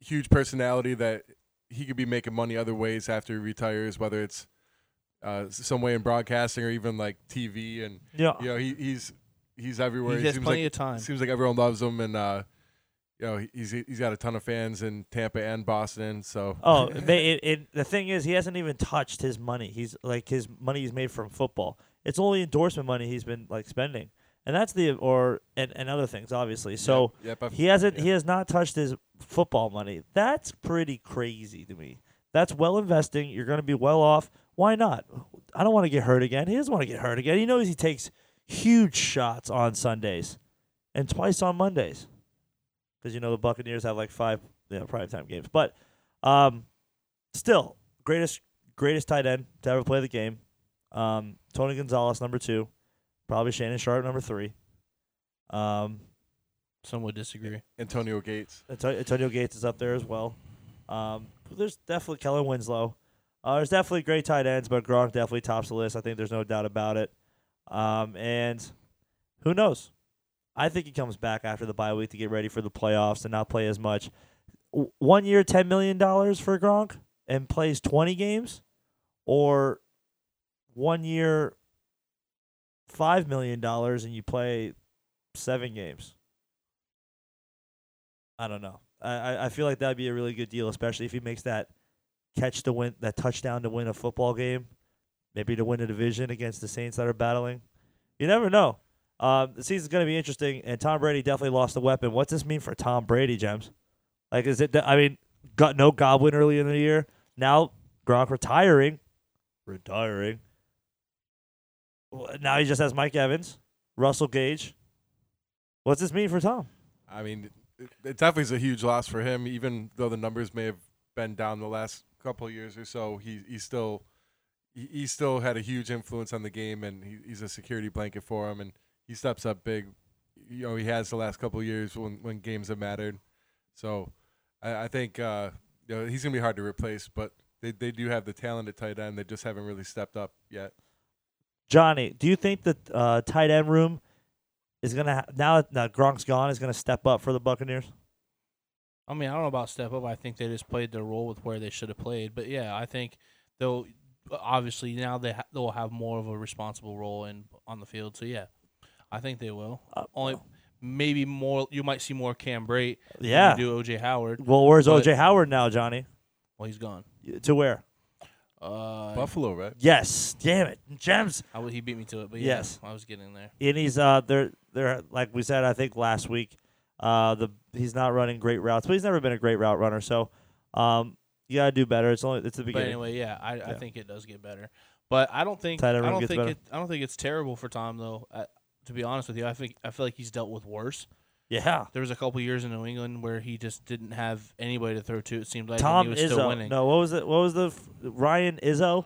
huge personality that he could be making money other ways after he retires, whether it's uh, some way in broadcasting or even like TV and yeah. you know he, he's he's everywhere. He has seems plenty like, of time. Seems like everyone loves him, and uh, you know he's he's got a ton of fans in Tampa and Boston. So Oh, [LAUGHS] it, it, the thing is, he hasn't even touched his money. He's like his money he's made from football. It's only endorsement money he's been like spending, and that's the or and, and other things obviously. So yep, yep, he hasn't yeah. he has not touched his football money. That's pretty crazy to me. That's well investing. You're going to be well off. Why not? I don't want to get hurt again. He doesn't want to get hurt again. He knows he takes huge shots on Sundays and twice on Mondays because you know the Buccaneers have like five you know, primetime games. But um, still, greatest greatest tight end to ever play the game. Um, Tony Gonzalez number two, probably Shannon Sharpe number three. Um, Some would disagree. Antonio Gates. Anto- Antonio Gates is up there as well. Um, there's definitely Kellen Winslow. Uh, there's definitely great tight ends, but Gronk definitely tops the list. I think there's no doubt about it. Um, and who knows? I think he comes back after the bye week to get ready for the playoffs and not play as much. W- one year, ten million dollars for Gronk and plays twenty games, or one year, five million dollars and you play seven games. I don't know. I- I feel like that'd be a really good deal, especially if he makes that catch the win that touchdown to win a football game, maybe to win a division against the Saints that are battling. You never know. Um, the season's going to be interesting, and Tom Brady definitely lost a weapon. What's this mean for Tom Brady, Gems? Like, is it? I mean, got no Godwin early in the year. Now Gronk retiring, retiring. Now he just has Mike Evans, Russell Gage. What's this mean for Tom? I mean, it, it definitely is a huge loss for him. Even though the numbers may have been down the last couple years or so, he he still he, he still had a huge influence on the game, and he, he's a security blanket for him. And he steps up big. You know, he has the last couple years when when games have mattered. So, I, I think uh, you know he's gonna be hard to replace, but. They, they do have the talent at tight end. They just haven't really stepped up yet. Johnny, do you think the uh, tight end room is gonna ha- now that Gronk's gone is gonna step up for the Buccaneers? I mean, I don't know about step up. I think they just played their role with where they should have played. But yeah, I think they'll obviously now they ha- they'll have more of a responsible role in on the field. So yeah, I think they will. Uh, Only maybe more. You might see more Cam Brate. than yeah. You do OJ Howard. Well, where's but- OJ Howard now, Johnny? Well, he's gone. To where? Uh, Buffalo, right? Yes. Damn it, Gems. I w- he beat me to it, but yeah, Yes. I was getting there. And he's uh, they're they're like we said, I think last week, uh, the he's not running great routes, but he's never been a great route runner. So, um, you gotta do better. It's only it's the beginning. But beginning. anyway, yeah, I, I think it does get better. But I don't think I don't think better. it I don't think it's terrible for Tom though. Uh, to be honest with you, I think I feel like he's dealt with worse. yeah. There was a couple years in New England where he just didn't have anybody to throw to. It seemed like and Tom he was still Izzo. winning. No, what was it? What was the f- Ryan Izzo?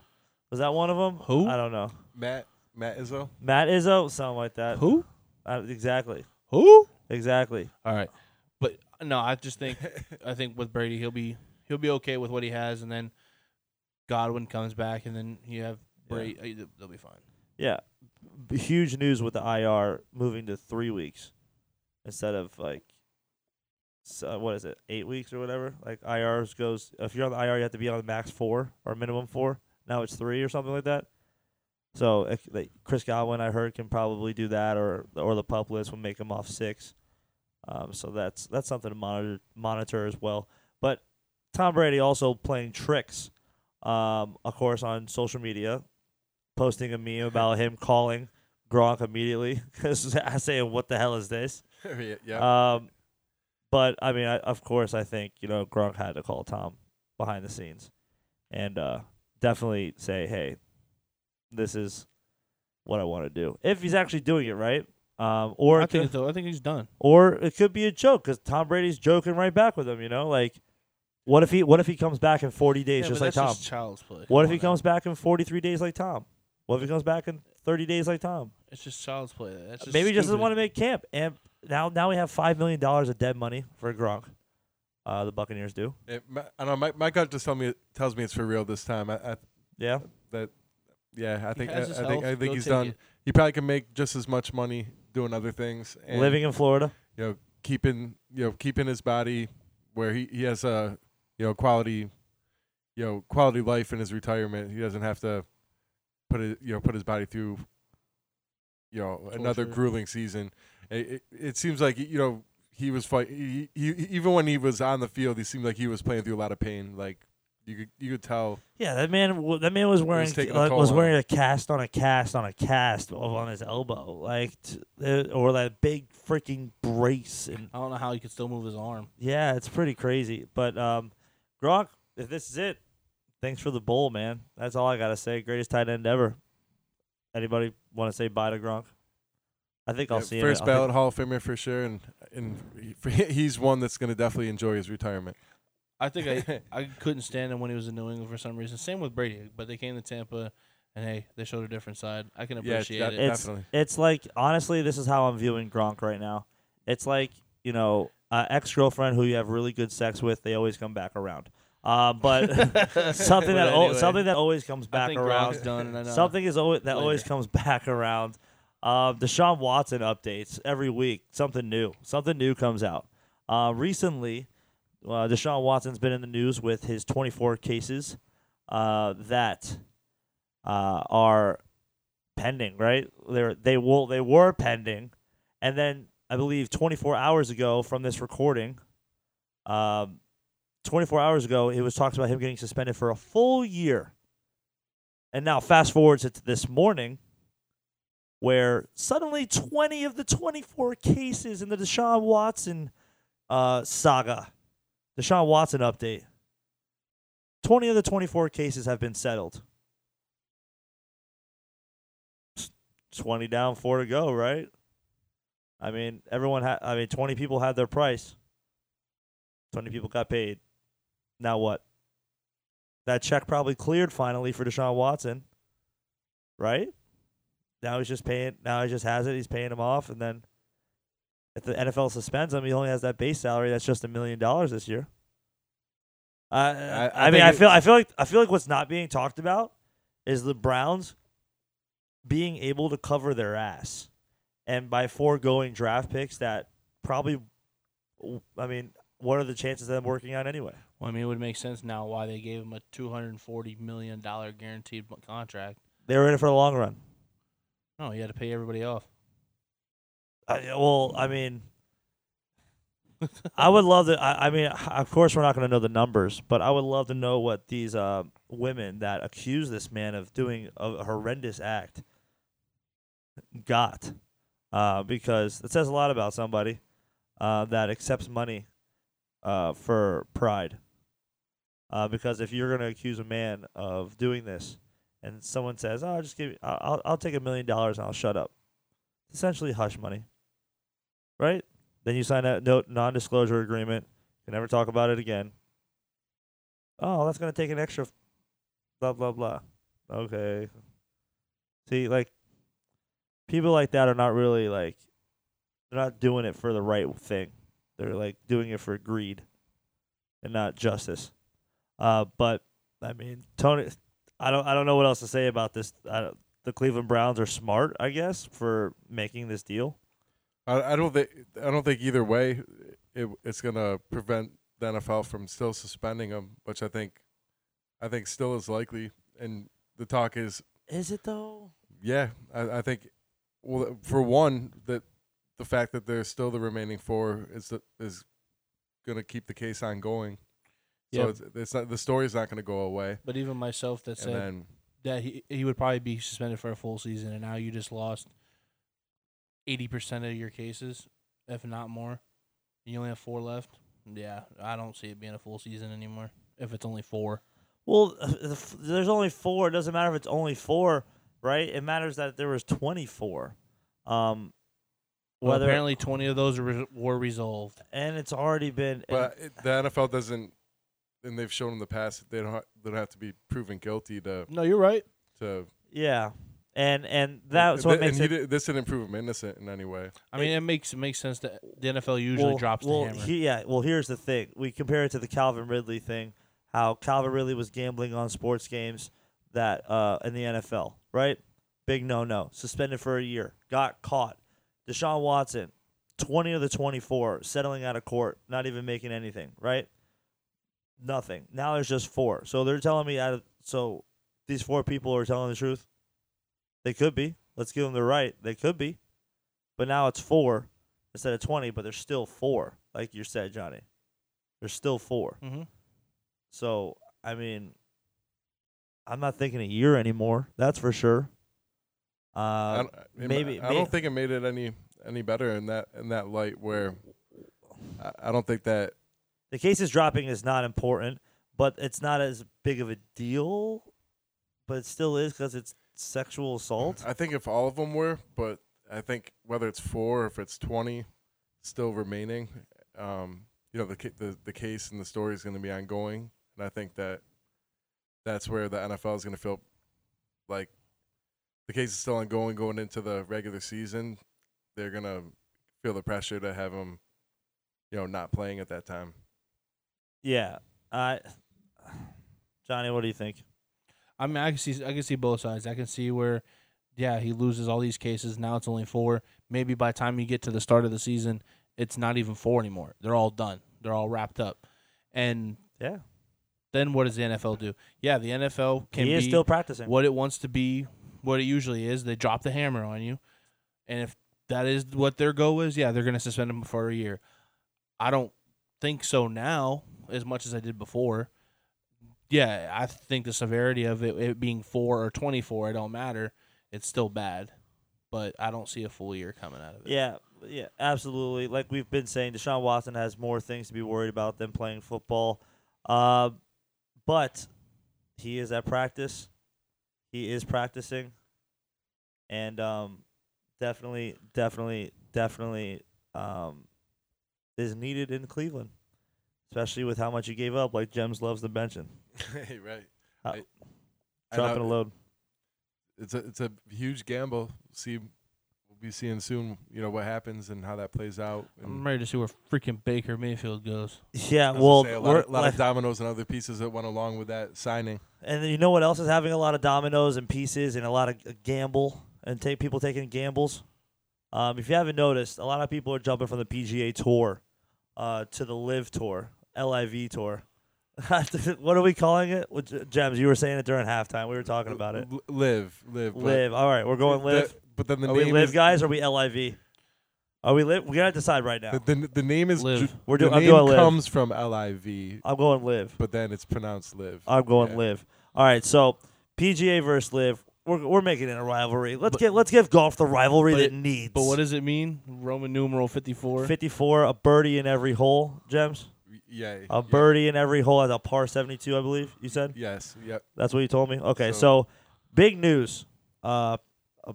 Was that one of them? Who? I don't know. Matt Matt Izzo. Matt Izzo, something like that. Who? Uh, exactly. Who? Exactly. All right, but no, I just think I think with Brady he'll be he'll be okay with what he has, and then Godwin comes back, and then you have Brady. uh, They'll be fine. Yeah. B- huge news with the IR moving to three weeks instead of like, so what is it, eight weeks or whatever? Like IRs goes, if you're on the IR, you have to be on the max four or minimum four. Now it's three or something like that. So like, Chris Godwin, I heard, can probably do that, or or the pup list will make him off six. Um, so that's that's something to monitor monitor as well. But Tom Brady also playing tricks, um, of course, on social media, posting a meme about him [LAUGHS] calling Gronk immediately because [LAUGHS] I saying, "What the hell is this?" [LAUGHS] yeah. Um, but I mean, I, of course, I think you know Gronk had to call Tom behind the scenes, and uh, definitely say, "Hey, this is what I want to do." If he's actually doing it right, um, or I think could, it's- I think he's done. or it could be a joke because Tom Brady's joking right back with him. You know, like what if he what if he comes back in forty days Yeah, just but like Tom? just child's play. What if he on now. comes back in forty three days like Tom? What if he comes back in thirty days like Tom? It's just child's play. That's just Maybe he just doesn't want to make camp. And now now we have five million dollars of dead money for Gronk. Uh, the Buccaneers do. It, my, I don't know. My, my gut just tell me tells me it's for real this time. I, I Yeah. Yeah. I think uh, I, I think I think he's done. it. He probably can make just as much money doing other things. And, Living in Florida. you know, keeping you know keeping his body where he, he has a you know quality you know quality life in his retirement. He doesn't have to put it you know put his body through you know another grueling season. It, it, it seems like you know he was fight. He, he, even when he was on the field, he seemed like he was playing through a lot of pain. Like you could you could tell. Yeah, that man. That man was wearing taking a like, was wearing a cast on a cast on a cast on his elbow, like t- uh, or that big freaking brace. And I don't know how he could still move his arm. yeah, it's pretty crazy. But um, Gronk, if this is it, thanks for the bowl, man. That's all I gotta say. Greatest tight end ever. Anybody want to say bye to Gronk? I think I'll Yeah, see first him. I think- ballot Hall of Famer for sure, and and [LAUGHS] he's one that's going to definitely enjoy his retirement. I think I [LAUGHS] I couldn't stand him when he was in New England for some reason. Same with Brady, but they came to Tampa, And hey, they showed a different side. I can Yeah, appreciate that- it. It's Definitely. it's like honestly, this is how I'm viewing Gronk right now. It's like you know, uh, ex girlfriend who you have really good sex with, they always come back around. Uh, but [LAUGHS] something But that al- anyway, something that always comes I back think around. Gronk's done. And I know. Something is always that always comes [LAUGHS] back around. Uh, Deshaun Watson updates every week. Something new. Something new comes out. Uh, recently, uh, Deshaun Watson's been in the news with his 24 cases uh, that uh, are pending. Right? They they will they were pending, and then I believe 24 hours ago from this recording, um, 24 hours ago, it was talked about him getting suspended for a full year. And now, fast forward to this morning, where suddenly 20 of the 24 cases in the Deshaun Watson uh, saga, Deshaun Watson update, 20 of the 24 cases have been settled. 20 down, four to go, right? I mean, everyone had, I mean, 20 people had their price. 20 people got paid. Now what? That check probably cleared finally for Deshaun Watson, right? Now he's just paying. Now he just has it. He's paying him off, and then if the NFL suspends him, he only has that base salary. That's just a million dollars this year. Uh, I, I I, mean, I feel, I feel like, I feel like what's not being talked about is the Browns being able to cover their ass, and by foregoing draft picks that probably, I mean, what are the chances of them working out anyway? Well, I mean, it would make sense now why they gave him a two hundred and forty million dollar guaranteed contract. They were in it for the long run. No, he had to pay everybody off. I, well, I mean, I would love to. I, I mean, of course, we're not going to know the numbers, but I would love to know what these uh, women that accuse this man of doing a horrendous act got, uh, because it says a lot about somebody uh, that accepts money uh, for pride. Uh, because if you're going to accuse a man of doing this, and someone says, "Oh, just give, I'll, I'll- I'll take a million dollars and I'll shut up," it's essentially hush money right? Then you sign a note non-disclosure agreement. You never talk about it again. Oh, that's gonna take an extra, blah blah blah. Okay. See, like people like that are not really like they're not doing it for the right thing. They're like doing it for greed and not justice. Uh, but I mean, Tony, I don't I don't know what else to say about this. The Cleveland Browns are smart, I guess, for making this deal. I, I don't think I don't think either way it, it's gonna prevent the NFL from still suspending him, which I think I think still is likely. And the talk is, Is it though? yeah, I, I think well for one that the fact that there's still the remaining four is the, is gonna keep the case on going. So Yeah. it's, it's not the story's not gonna go away. But even myself that And said then that he he would probably be suspended for a full season, and now you just lost eighty percent of your cases, if not more. You only have four left. Yeah, I don't see it being a full season anymore. If it's only four, Well, the f- there's only four. It doesn't matter if it's only four, right? It matters that there was 24. Um, well, whether apparently twenty of those were, were resolved. and it's already been. But it, the NFL doesn't, and they've shown in the past that they don't ha- they don't have to be proven guilty to No, you're right. to. yeah, and and that's what and makes he it. did- this didn't prove him innocent in any way. I mean, it, makes it makes sense that the NFL usually well, drops well, the hammer. he- yeah. Well, here's the thing. We compare it to the Calvin Ridley thing. How Calvin Ridley was gambling on sports games that uh in the NFL, right? Big no no. Suspended for a year. Got caught. Deshaun Watson, twenty of the twenty four, settling out of court, not even making anything, right? Nothing. Now there's just four. So they're telling me out of so these four people are telling the truth. They could be. Let's give them the right. They could be. But now it's four instead of 20, but there's still four, like you said, Johnny. There's still four. mm-hmm. So, I mean, I'm not thinking a year anymore. That's for sure. I Uh, don't, maybe- I don't think it made it any any better in that in that light where I, I don't think that the cases dropping is not important, but it's not as big of a deal. But it still is because it's sexual assault. I think if all of them were, but I think whether it's four or if it's twenty, still remaining, um, you know the the the case and the story is going to be ongoing, and I think that that's where the NFL is going to feel like the case is still ongoing going into the regular season, they're gonna feel the pressure to have him, you know, not playing at that time. Yeah. I Johnny, what do you think? I mean, I can see I can see both sides. I can see where, yeah, he loses all these cases. Now it's only four. Maybe by the time you get to the start of the season, it's not even four anymore. They're all done. They're all wrapped up. And Yeah. then what does the NFL do? Yeah, the NFL can he be is still practicing. what it wants to be, what it usually is. They drop the hammer on you, and if that is what their goal is, yeah, they're going to suspend him for a year. I don't think so now as much as I did before. Yeah, I think the severity of it, it being four or twenty four, it don't matter. It's still bad, but I don't see a full year coming out of it. Yeah, yeah, absolutely. Like we've been saying, Deshaun Watson has more things to be worried about than playing football. Uh, but he is at practice. He is practicing, and um, definitely, definitely, definitely um, is needed in Cleveland, especially with how much he gave up. Like Gems loves to [LAUGHS] mention, right. Uh, I- I dropping a load. It's a it's a huge gamble. See, we'll be seeing soon. You know what happens and how that plays out. And I'm ready to see where freaking Baker Mayfield goes. Yeah, I was gonna well, say, a lot, of, lot like- of dominoes and other pieces that went along with that signing. And then you know what else is having a lot of dominoes and pieces and a lot of uh, gamble and take people taking gambles. Um, if you haven't noticed, a lot of people are jumping from the PGA Tour uh, to the Live Tour, LIV Tour. [LAUGHS] what are we calling it? Which, Gems, you were saying it during halftime. We were talking about it. L- live, live, Live. All right, we're going the- Live. but then the Are name we Live is, guys? Or are we LIV? Are we Live? We gotta decide right now. The, the, the name is Live. Ju- We're the doing. I'm name doing Live. comes from LIV, I'm going Live. but then it's pronounced live. I'm going Yeah. live. All right, so PGA versus live. We're, we're making it a rivalry. Let's But- get let's give golf the rivalry that it- it needs. But what does it mean? Roman numeral fifty four. 54, a birdie in every hole, Gems. Yeah, A yeah. birdie in every hole at a par 72, I believe you said. Yes, yep. That's what you told me. Okay, so, So- big news. Uh, a,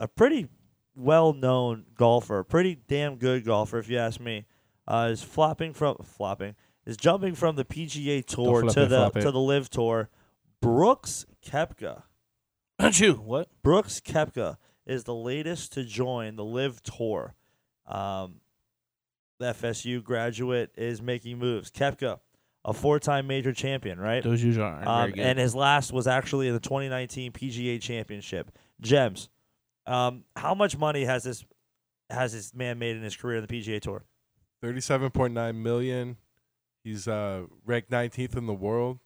a pretty well-known golfer, pretty damn good golfer, if you ask me, uh, is flopping from flopping is jumping from the PGA Tour flop to it, the flop it. to the Live Tour. Brooks Koepka. Don't you? What? Brooks Koepka is the latest to join the Live Tour. Um, the FSU graduate is making moves. Koepka, a four-time major champion, right? Those usually aren't Um, very good. and his last was actually in the 2019 PGA Championship. Gems, um, how much money has this has this man made in his career in the PGA Tour? Thirty-seven point nine million. He's uh, ranked nineteenth in the world,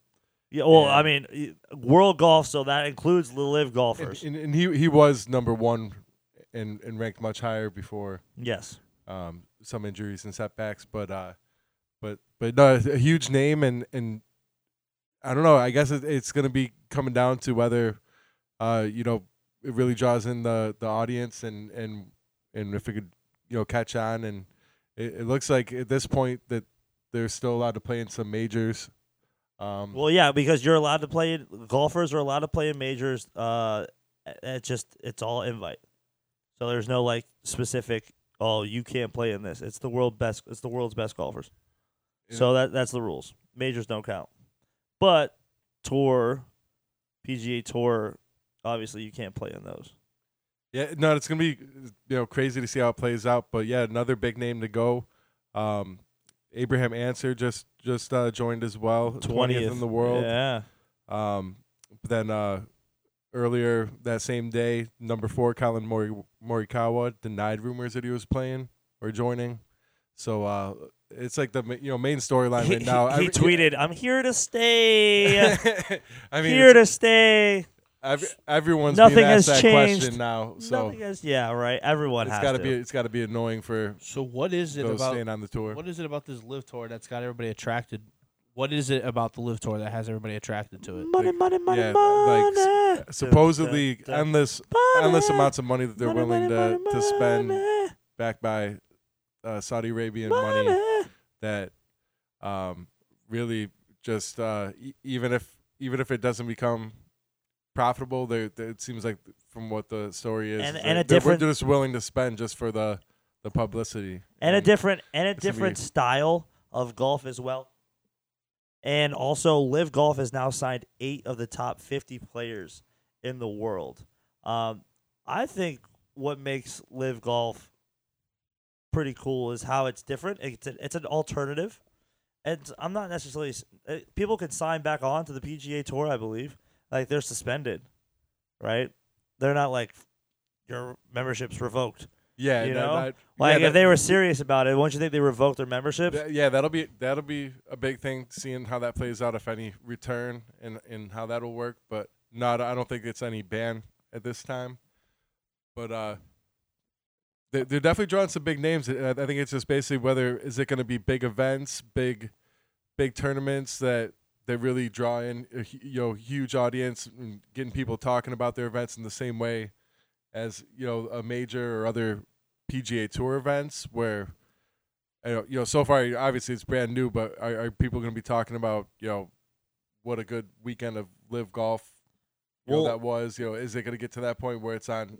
Yeah, well, Yeah. I mean, world golf, so that includes the live and, golfers. and, and he he was number one, and and ranked much higher before yes. um, some injuries and setbacks. But uh, but but no, a huge name, and and I don't know. I guess it, it's going to be coming down to whether, uh, you know, it really draws in the the audience, and and and if it could, you know, catch on. And it, it looks like at this point that they're still allowed to play in some majors. Um, Well, yeah, because you're allowed to play. Golfers are allowed to play in majors. Uh, it just it's all invite. So there's no like specific. Oh, you can't play in this. It's the world best. It's the world's best golfers. Yeah. So that that's the rules. Majors don't count. But tour, PGA Tour, obviously you can't play in those. Yeah, no, it's gonna be you know crazy to see how it plays out. But yeah, another big name to go. Um, Abraham Ancer just just uh, joined as well, twentieth in the world. Yeah. Um, but then uh, earlier that same day, number four, Collin Mori- Morikawa denied rumors that he was playing or joining. So uh, it's like the you know main storyline right now. he, he Every- tweeted, "I'm here to stay. [LAUGHS] I mean, [LAUGHS] here to stay. every, everyone's Nothing being asked has that changed. question now. So Nothing else. Yeah, right. Everyone it's has got to to be it's got to be annoying for so what is it about? staying on the tour. What is it about this live tour that's got everybody attracted? What is it about the live tour that has everybody attracted to it? money, Like, money, money, yeah, money. like, Supposedly Dun, dun, dun. endless Money, endless amounts of money that they're money, willing money, to, money, to spend money, backed by uh, Saudi Arabian money money. that um, really just uh, e- even if even if it doesn't become profitable, they they- it seems like from what the story is, And- is and that a they're just willing to spend just for the the publicity and a different and a It's gonna be- different style of golf as well. And also, Live Golf has now signed eight of the top 50 players in the world. Um, I think what makes live golf pretty cool is how it's different. It's it's an alternative. And I'm not necessarily uh, people can sign back on to the PGA Tour, I believe. Like they're suspended, right? They're not like your membership's revoked. Yeah, You that- know? that- Like yeah, if that- they were serious about it, won't you think they revoke their memberships? Th- yeah, that'll be that'll be a big thing. Seeing how that plays out, if any return and and how that'll work. But not, I don't think it's any ban at this time. But uh, they they're definitely drawing some big names. I I think it's just basically whether is it going to be big events, big big tournaments that that really draw in a you know huge audience and getting people talking about their events in the same way as you know a major or other PGA Tour events where you know, so far obviously it's brand new, but are, are people going to be talking about you know what a good weekend of live golf you know, that was? You know, is it going to get to that point where it's on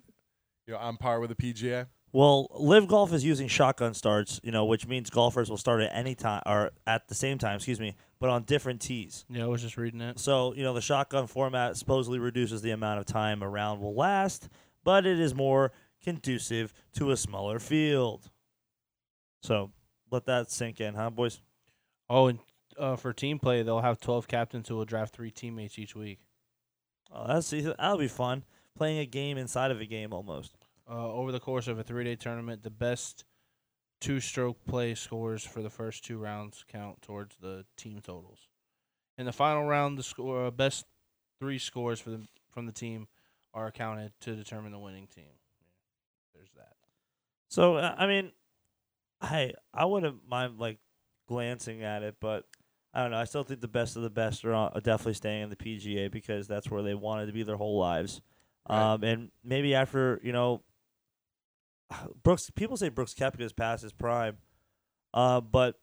you know on par with the PGA? Well, Live Golf is using shotgun starts, you know, which means golfers will start at any time or at the same time, excuse me, but on different tees. Yeah, I was just reading it. So, you know, the shotgun format supposedly reduces the amount of time a round will last, but it is more conducive to a smaller field. So, let that sink in, huh, boys? Oh, and uh, for team play, they'll have 12 captains who will draft three teammates each week. Oh, that's that'll be fun. Playing a game inside of a game almost. Uh, over the course of a three-day tournament, the best two-stroke play scores for the first two rounds count towards the team totals. In the final round, the score uh, best three scores for the from the team are counted to determine the winning team. There's that. So, uh, I mean, I I wouldn't mind like glancing at it, but I don't know. I still think the best of the best are, on, are definitely staying in the PGA because that's where they wanted to be their whole lives. Right. Um, and maybe after you know, [SIGHS] Brooks. People say Brooks Koepka's past his prime, uh, but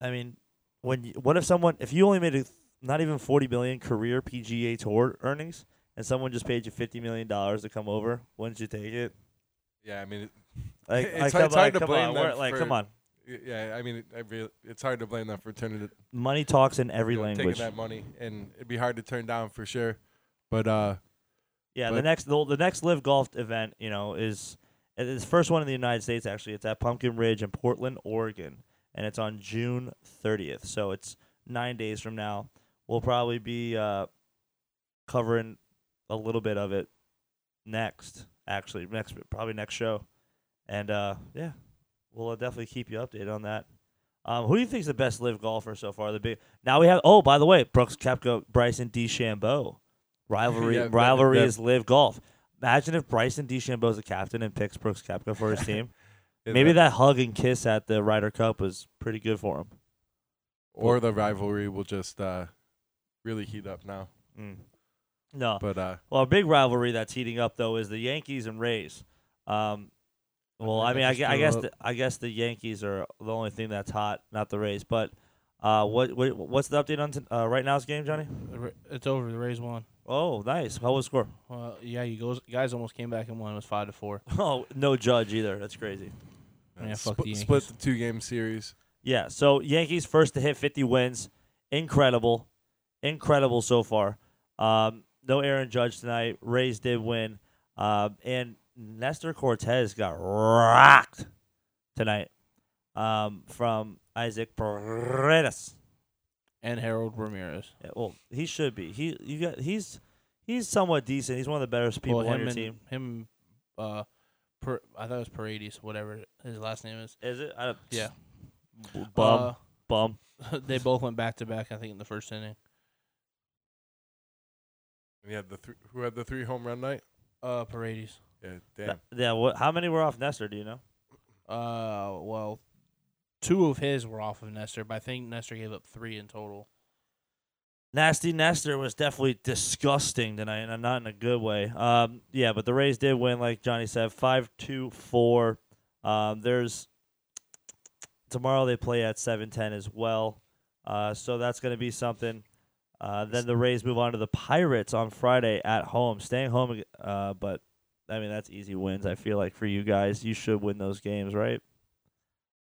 I mean, when you, what if someone if you only made a, not even forty million career PGA Tour earnings, and someone just paid you fifty million dollars to come over, wouldn't you take it? Yeah, I mean, it, Like, [LAUGHS] It's like, hard- it's hard on, to blame on, them like, for- come on. yeah, I mean, it, I really, it's hard to blame them for turning it Money talks in every you know, language. taking that money, and it'd be hard to turn down for sure. But uh, Yeah, the next the, the next live golf event, you know, is it's the first one in the United States. Actually, it's at Pumpkin Ridge in Portland, Oregon, and it's on June 30th. So it's nine days from now. We'll probably be uh, covering a little bit of it next. Actually, next probably next show, and uh, yeah, we'll uh, definitely keep you updated on that. Um, who do you think is the best live golfer so far? The big now we have. Oh, by the way, Brooks Koepka, Bryson DeChambeau. Rivalry, Yeah, rivalry that- is live golf. Imagine if Bryson DeChambeau's the captain and picks Brooks Koepka for his [LAUGHS] team. Maybe that hug and kiss at the Ryder Cup was pretty good for him. or the rivalry will just uh, really heat up now. Mm. No, But uh, well, a big rivalry that's heating up though is the Yankees and Rays. Um, well, I think mean, I, I guess the, I guess the Yankees are the only thing that's hot, not the Rays. But uh, what, what what's the update on t- uh, right now's game, Johnny? It's over. The Rays won. Oh, nice. How was the score? Well, yeah, you goes, guys almost came back and won. It was five to four. [LAUGHS] Oh, no judge either. That's crazy. Yeah, fuck split, the split the two game series. Yeah, so Yankees first to hit 50 wins. Incredible. Incredible so far. Um, no Aaron Judge tonight. Rays did win. Um, and Nestor Cortes got rocked tonight um, from Isaac Paredes. And Harold Ramirez. Yeah, well, he should be. He you got he's he's somewhat decent. He's one of the better people well, on your and team. him, uh, per, I thought it was Paredes, whatever his last name is. Is it? I, Yeah. Bum. bum. Uh, [LAUGHS] they both went back to back. I think in the first inning. And you had the th- who had the three home run night. Uh, Paredes. Yeah, damn. Th- yeah. What? How many were off Nestor? Do you know? Uh, well, two of his were off of Nestor, but I think Nestor gave up three in total. Nasty Nestor was definitely disgusting tonight, and not in a good way. Um, yeah, but the Rays did win, like Johnny said, five two four. Um, there's tomorrow they play at seven ten as well, uh, so that's going to be something. Uh, then the Rays move on to the Pirates on Friday at home, staying home. Uh, but I mean that's easy wins. I feel like for you guys, you should win those games, right?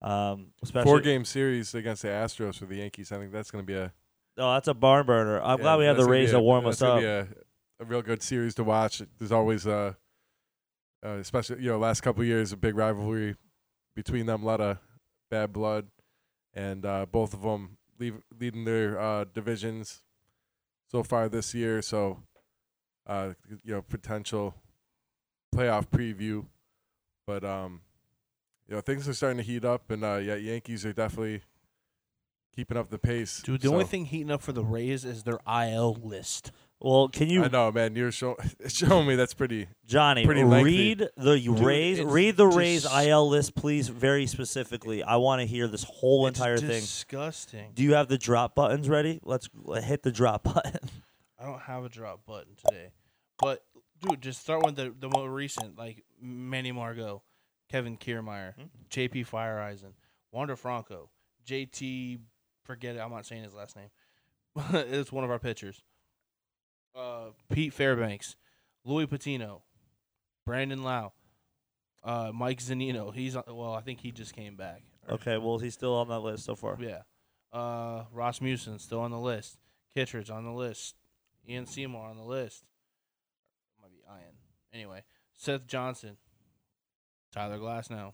Um, especially Four game series against the Astros for the Yankees. I think that's going to be a. Oh, that's a barn burner. I'm yeah, glad we have the that's gonna be Rays a- to warm us up. Be a, a real good series to watch. There's always uh, uh especially you know last couple of years a big rivalry between them, a lot of bad blood, and uh, both of them leave, leading their uh, divisions so far this year. So, uh, you know, potential playoff preview, but um, you know, things are starting to heat up, and uh, yeah, Yankees are definitely keeping up the pace. Dude, the only thing heating up for the Rays is their IL list. Well, can you, I know, man. You're show, [LAUGHS] showing me that's pretty. Johnny, pretty read the Rays? Read the Rays dis- IL list, please, very specifically. I want to hear this whole entire thing. Disgusting. Do you have the drop buttons ready? Let's hit the drop [LAUGHS] button. I don't have a drop button today, but dude, just start with the the more recent, like Manny Margot, Kevin Kiermaier, Hmm. J.P. Feyereisen, Wander Franco, J.T. Forget it. I'm not saying his last name. [LAUGHS] it's one of our pitchers. Uh, Pete Fairbanks, Louis Patino, Brandon Lowe, uh, Mike Zunino. He's on- well, I think he just came back. Okay, well, he's still on that list so far. yeah. Uh, Ross Musen still on the list. Kittredge on the list. Ian Seymour on the list. Might be Ian. Anyway, Seth Johnson. Tyler Glasnow.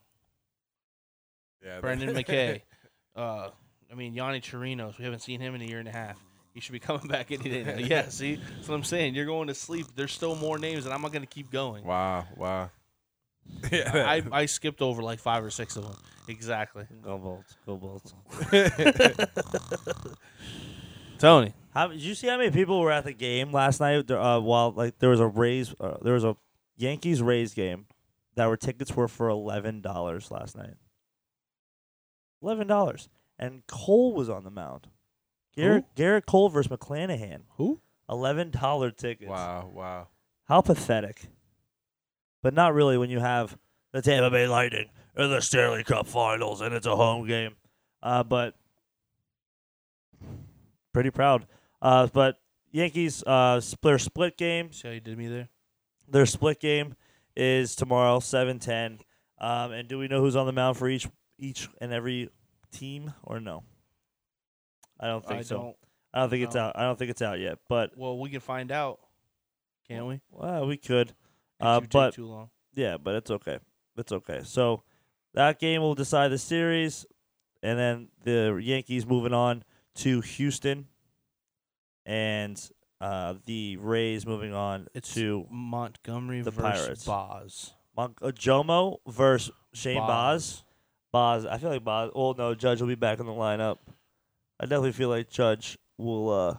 Yeah, Brendan McKay. [LAUGHS] Uh, I mean Yonny Chirinos. We haven't seen him in a year and a half. He should be coming [LAUGHS] back any day now. [LAUGHS] Yeah, see, that's what I'm saying. You're going to sleep. There's still more names, and I'm not going to keep going. Wow, wow. [LAUGHS] I, I skipped over like five or six of them. Exactly. Go Bolts. Go Bolts. Tony. How did you see how many people were at the game last night? Uh, while like there was a Rays, uh, there was a Yankees Rays game that were tickets were for eleven dollars last night. Eleven dollars, and Cole was on the mound. Gerrit Gerrit Cole versus McClanahan. Who? Eleven dollar tickets. wow, wow. How pathetic. But not really when you have the Tampa Bay Lightning in the Stanley Cup Finals and it's a home game. Uh, but pretty proud. Uh, but Yankees uh, their split game. See how you did me there? Their split game is tomorrow, seven ten. Um, and do we know who's on the mound for each each and every team or no? I don't think I so. don't. I don't think it's out. I don't think it's out yet. But Well, we can find out, can't we? well, we could. Uh, but too long. Yeah, but it's okay. It's okay. So that game will decide the series, and then the Yankees moving on to Houston, and uh, the Rays moving on It's to Montgomery the versus Pirates. Boz. Mon- uh, Jomo versus Shane. Boz. Boz. I feel like Boz. Oh no, Judge will be back in the lineup. I definitely feel like Judge will uh,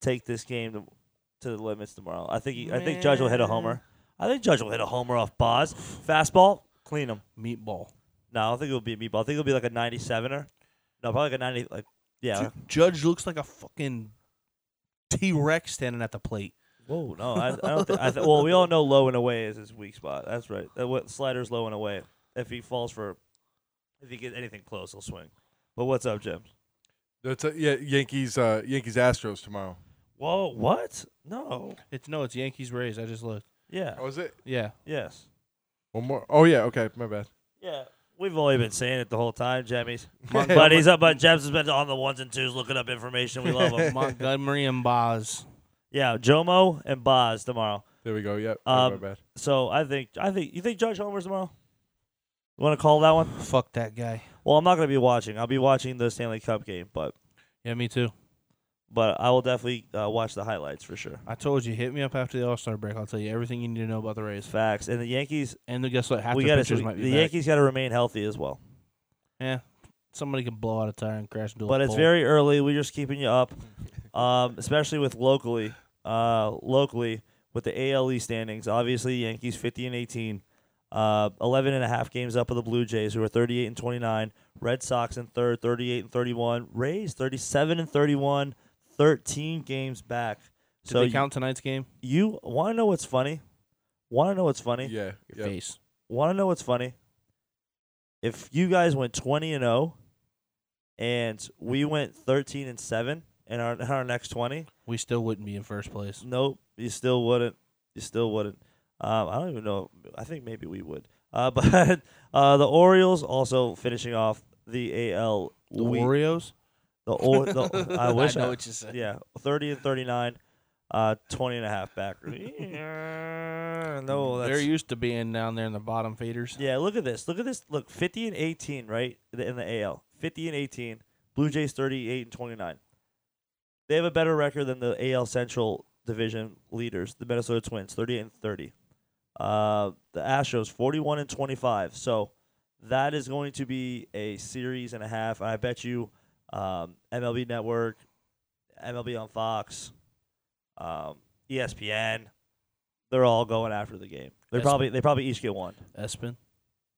take this game to, to the limits tomorrow. I think he, I think Judge will hit a homer. I think Judge will hit a homer off Boz. Fastball, clean him. Meatball. No, I don't think it'll be a meatball. I think it'll be like a 97er. No, probably like a 90. Like, yeah. Ju- Judge looks like a fucking T Rex standing at the plate. Whoa, no, I, I don't think. I th- well, we all know low and away is his weak spot. That's right. That what sliders low and away. If he falls for, if he gets anything close, he'll swing. But what's up, Jim? That's a, yeah, Yankees, uh, Yankees, Astros tomorrow. Whoa, what? No. It's no, it's Yankees Rays. I just looked. Yeah. Oh, is it Yeah. Yes. one more? Oh yeah, okay, my bad. Yeah. We've only been saying it the whole time, Jemmys. Mon- but he's up. But Jems has been on the ones and twos looking up information. We love him. [LAUGHS] Montgomery and Boz. yeah, Jomo and Boz tomorrow. There we go. Yep. Um, my bad. So I think I think you think Judge Homer's tomorrow. You want to call that one? Fuck that guy. Well, I'm not going to be watching. I'll be watching the Stanley Cup game, but Yeah, me too. but I will definitely uh, watch the highlights for sure. I told you, hit me up after the All Star break. I'll tell you everything you need to know about the Rays. Facts. And the Yankees, And then guess what? Half we the got pitchers to might be the back. Yankees got to remain healthy as well. Yeah, somebody can blow out a tire and crash into a But it's pole. very early. We're just keeping you up, um, especially with locally, uh, locally with the ALE standings. Obviously, Yankees 50 and 18, uh, 11 and a half games up of the Blue Jays, who are 38 and 29. Red Sox in third, 38 and 31. Rays 37 and 31, 13 games back. Did so they count tonight's game? you want to know what's funny? Want to know what's funny? Yeah. Your yep. face. Want to know what's funny? If you guys went 20 and 0 and we went 13 and 7 in our in our next 20, We still wouldn't be in first place. nope, you still wouldn't. You still wouldn't. Um, I don't even know. I think maybe we would. Uh, [LAUGHS] but uh, the Orioles also finishing off the AL. The we- Oreos. The, or, [LAUGHS] the I wish I know I- what you said. Yeah, 30 and 39. Uh, 20 and a half backer. [LAUGHS] Yeah, no, They're used to being down there in the bottom feeders. yeah. Look at this. Look at this. Look, 50 and 18, right in the- in the AL. 50 and 18. Blue Jays 38 and 29. They have a better record than the AL Central Division leaders, the Minnesota Twins, 38 and 30. Uh, the Astros 41 and 25. So that is going to be a series and a half. I bet you um, MLB Network, MLB on Fox, um, ESPN, they're all going after the game. They probably they probably each get one. Espen.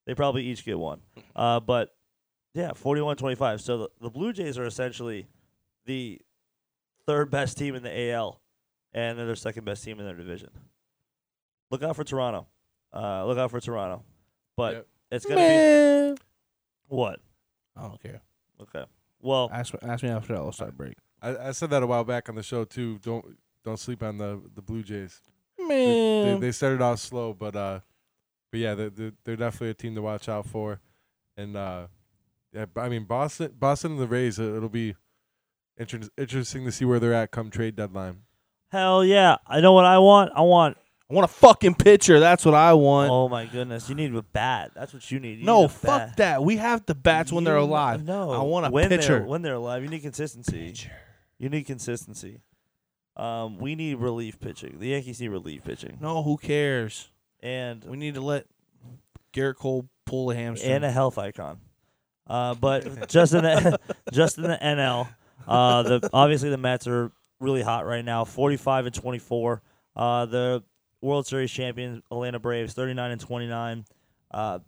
They probably each get one. Uh, but yeah, 41-25. So the, the Blue Jays are essentially the third best team in the AL, and they're their second best team in their division. Look out for Toronto. Uh, look out for Toronto. But Yep. it's gonna be what? I don't care. Okay. Well, Ask, ask me after the All Star break. I, I said that a while back on the show too. Don't don't sleep on the the Blue Jays. They, they, Man. they started off slow, but uh, but yeah, they're, they're they're definitely a team to watch out for, and uh, yeah, I mean Boston, Boston and the Rays. uh, It'll be inter- interesting to see where they're at come trade deadline. hell yeah! I know what I want. I want. I want a fucking pitcher. That's what I want. Oh my goodness! You need a bat. That's what you need. You no, need fuck bat. that. We have the bats when they're alive. No, I want a when pitcher. They're, when they're alive, you need consistency. You need consistency. Um, we need relief pitching. The Yankees need relief pitching, No, who cares? and We need to let Gerrit Cole pull a hamstring. and a health icon. Uh, but [LAUGHS] just in the [LAUGHS] just in the NL, uh, the obviously the Mets are really hot right now. Forty five and twenty four. Uh, the World Series champions Atlanta Braves thirty nine and twenty nine. Uh,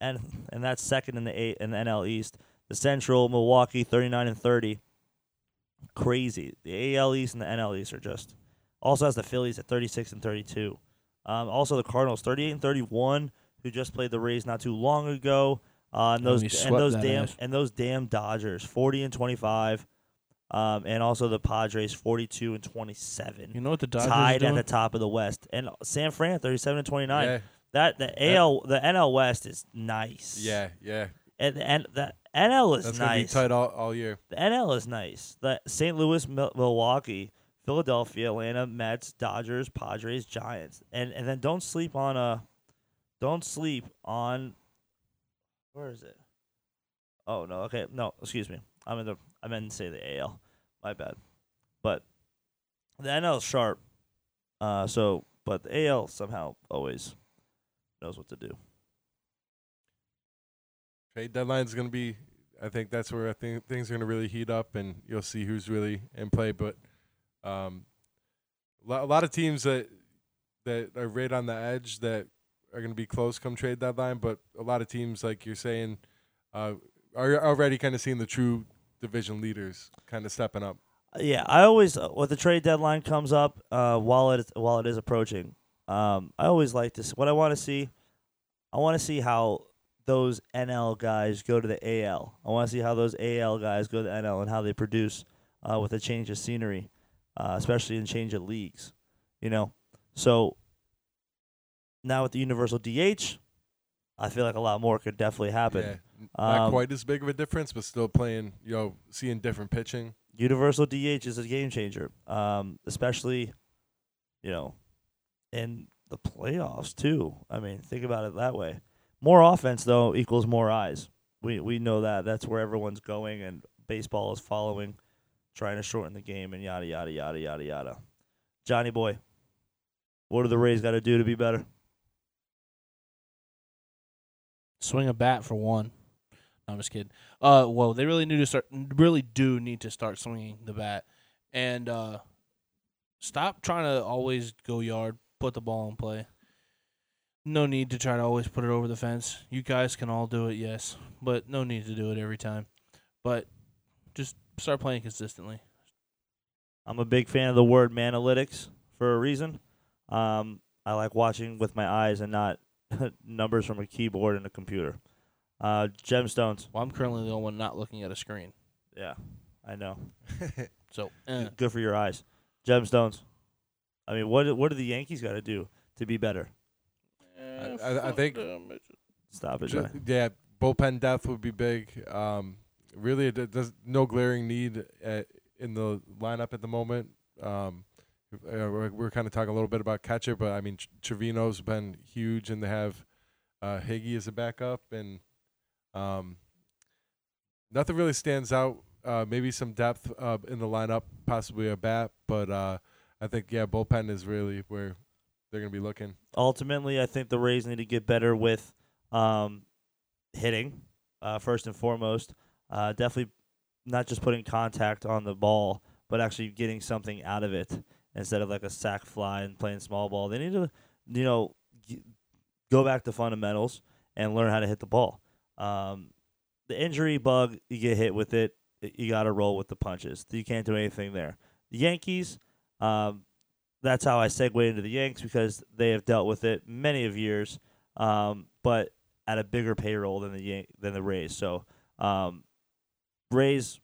and and that's second in the eight in the NL East. The Central Milwaukee thirty nine and thirty. Crazy. The AL East and the NL East are just. Also has the Phillies at thirty six and thirty two. Um, also the Cardinals thirty eight and thirty one, who just played the Rays not too long ago. Uh, and those he and those damn ass. and those damn Dodgers forty and twenty five. Um, and also the Padres forty two and twenty seven. you know what the Dodgers Tied doing? at the top of the West. And San Fran thirty seven and twenty nine. Yeah, That the AL the NL West is nice. yeah, yeah. And the, and the NL is That's gonna be nice. tight all, all year. The NL is nice. The St. Louis, Mil- Milwaukee, Philadelphia, Atlanta, Mets, Dodgers, Padres, Giants, and and then don't sleep on a, don't sleep on where is it? Oh no, okay, no, excuse me. I'm in the I meant to say the AL. My bad. But the NL is sharp. Uh, so but the AL somehow always knows what to do. Trade deadline is gonna be. I think that's where I think things are gonna really heat up, and you'll see who's really in play. But um, a lot of teams that that are right on the edge that are gonna be close come trade deadline. But a lot of teams, like you're saying, uh, are already kind of seeing the true division leaders kind of stepping up. Yeah, I always uh, when the trade deadline comes up, uh, while it while it is approaching, um, I always like to. s- What I want to see, I want to see how those NL guys go to the AL. I want to see how those AL guys go to the NL and how they produce uh, with a change of scenery, uh, especially in change of leagues. You know, so now with the universal DH, I feel like a lot more could definitely happen. Yeah, not Um, quite as big of a difference, but still playing. You know, seeing different pitching. Universal DH is a game changer, um, especially, you know, in the playoffs too. I mean, think about it that way. More offense though equals more eyes. We we know that. That's where everyone's going, and baseball is following, trying to shorten the game and yada yada yada yada yada. Johnny boy, what do the Rays got to do to be better? Swing a bat for one. No, I'm just kidding. Uh, well, they really need to start. Really do need to start swinging the bat, and uh, stop trying to always go yard. Put the ball in play. No need to try to always put it over the fence. You guys can all do it, yes, but no need to do it every time. But just start playing consistently. I'm a big fan of the word manalytics for a reason. Um, I like watching with my eyes and not [LAUGHS] numbers from a keyboard and a computer. Uh, gemstones. Well, I'm currently the only one not looking at a screen, Yeah, I know. [LAUGHS] so eh. Good for your eyes. Gemstones. I mean, what what do the Yankees got to do to be better? Eh, I- I fuck think- them. Stop it. Ju- yeah, bullpen depth would be big. Um, really, it does no glaring need at, in the lineup at the moment. Um, Uh, we're, we're kind of talking a little bit about catcher, but I mean Tr- Trevino's been huge, and they have uh, Higgy as a backup, and um, nothing really stands out. Uh, maybe some depth uh, in the lineup, possibly a bat, but uh, I think yeah, bullpen is really where they're gonna be looking. Ultimately, I think the Rays need to get better with um, hitting uh, first and foremost. Definitely not just putting contact on the ball, but actually getting something out of it instead of like a sack fly and playing small ball. They need to, you know, go back to fundamentals and learn how to hit the ball. Um, the injury bug, you get hit with it, you got to roll with the punches. You can't do anything there. The Yankees, um, that's how I segue into the Yanks because they have dealt with it many of years, um, but at a bigger payroll than the Yan- than the Rays. So um, Rays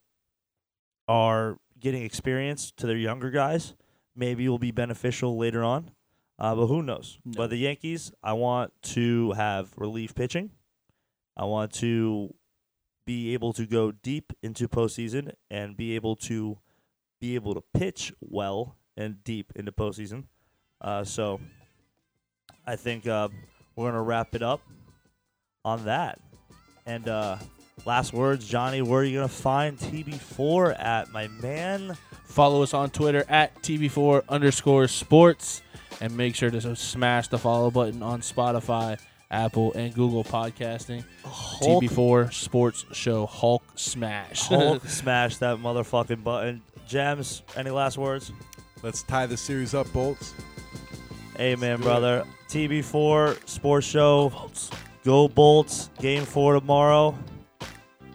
are getting experience to their younger guys. Maybe will be beneficial later on, uh, but who knows? No. But the Yankees, I want to have relief pitching. I want to be able to go deep into postseason and be able to be able to pitch well and deep into postseason. Uh, so I think uh, we're gonna wrap it up on that. And uh, last words, Johnny. Where are you gonna find TB4 at, my man? Follow us on Twitter at TB4 underscore sports. And make sure to smash the follow button on Spotify, Apple, and Google podcasting. Hulk, TB4 Sports Show Hulk Smash. Hulk [LAUGHS] smash that motherfucking button. Gems, any last words? Let's tie the series up, bolts. Amen, do it. brother. TB4 Sports Show. Go Bolts. Game four tomorrow.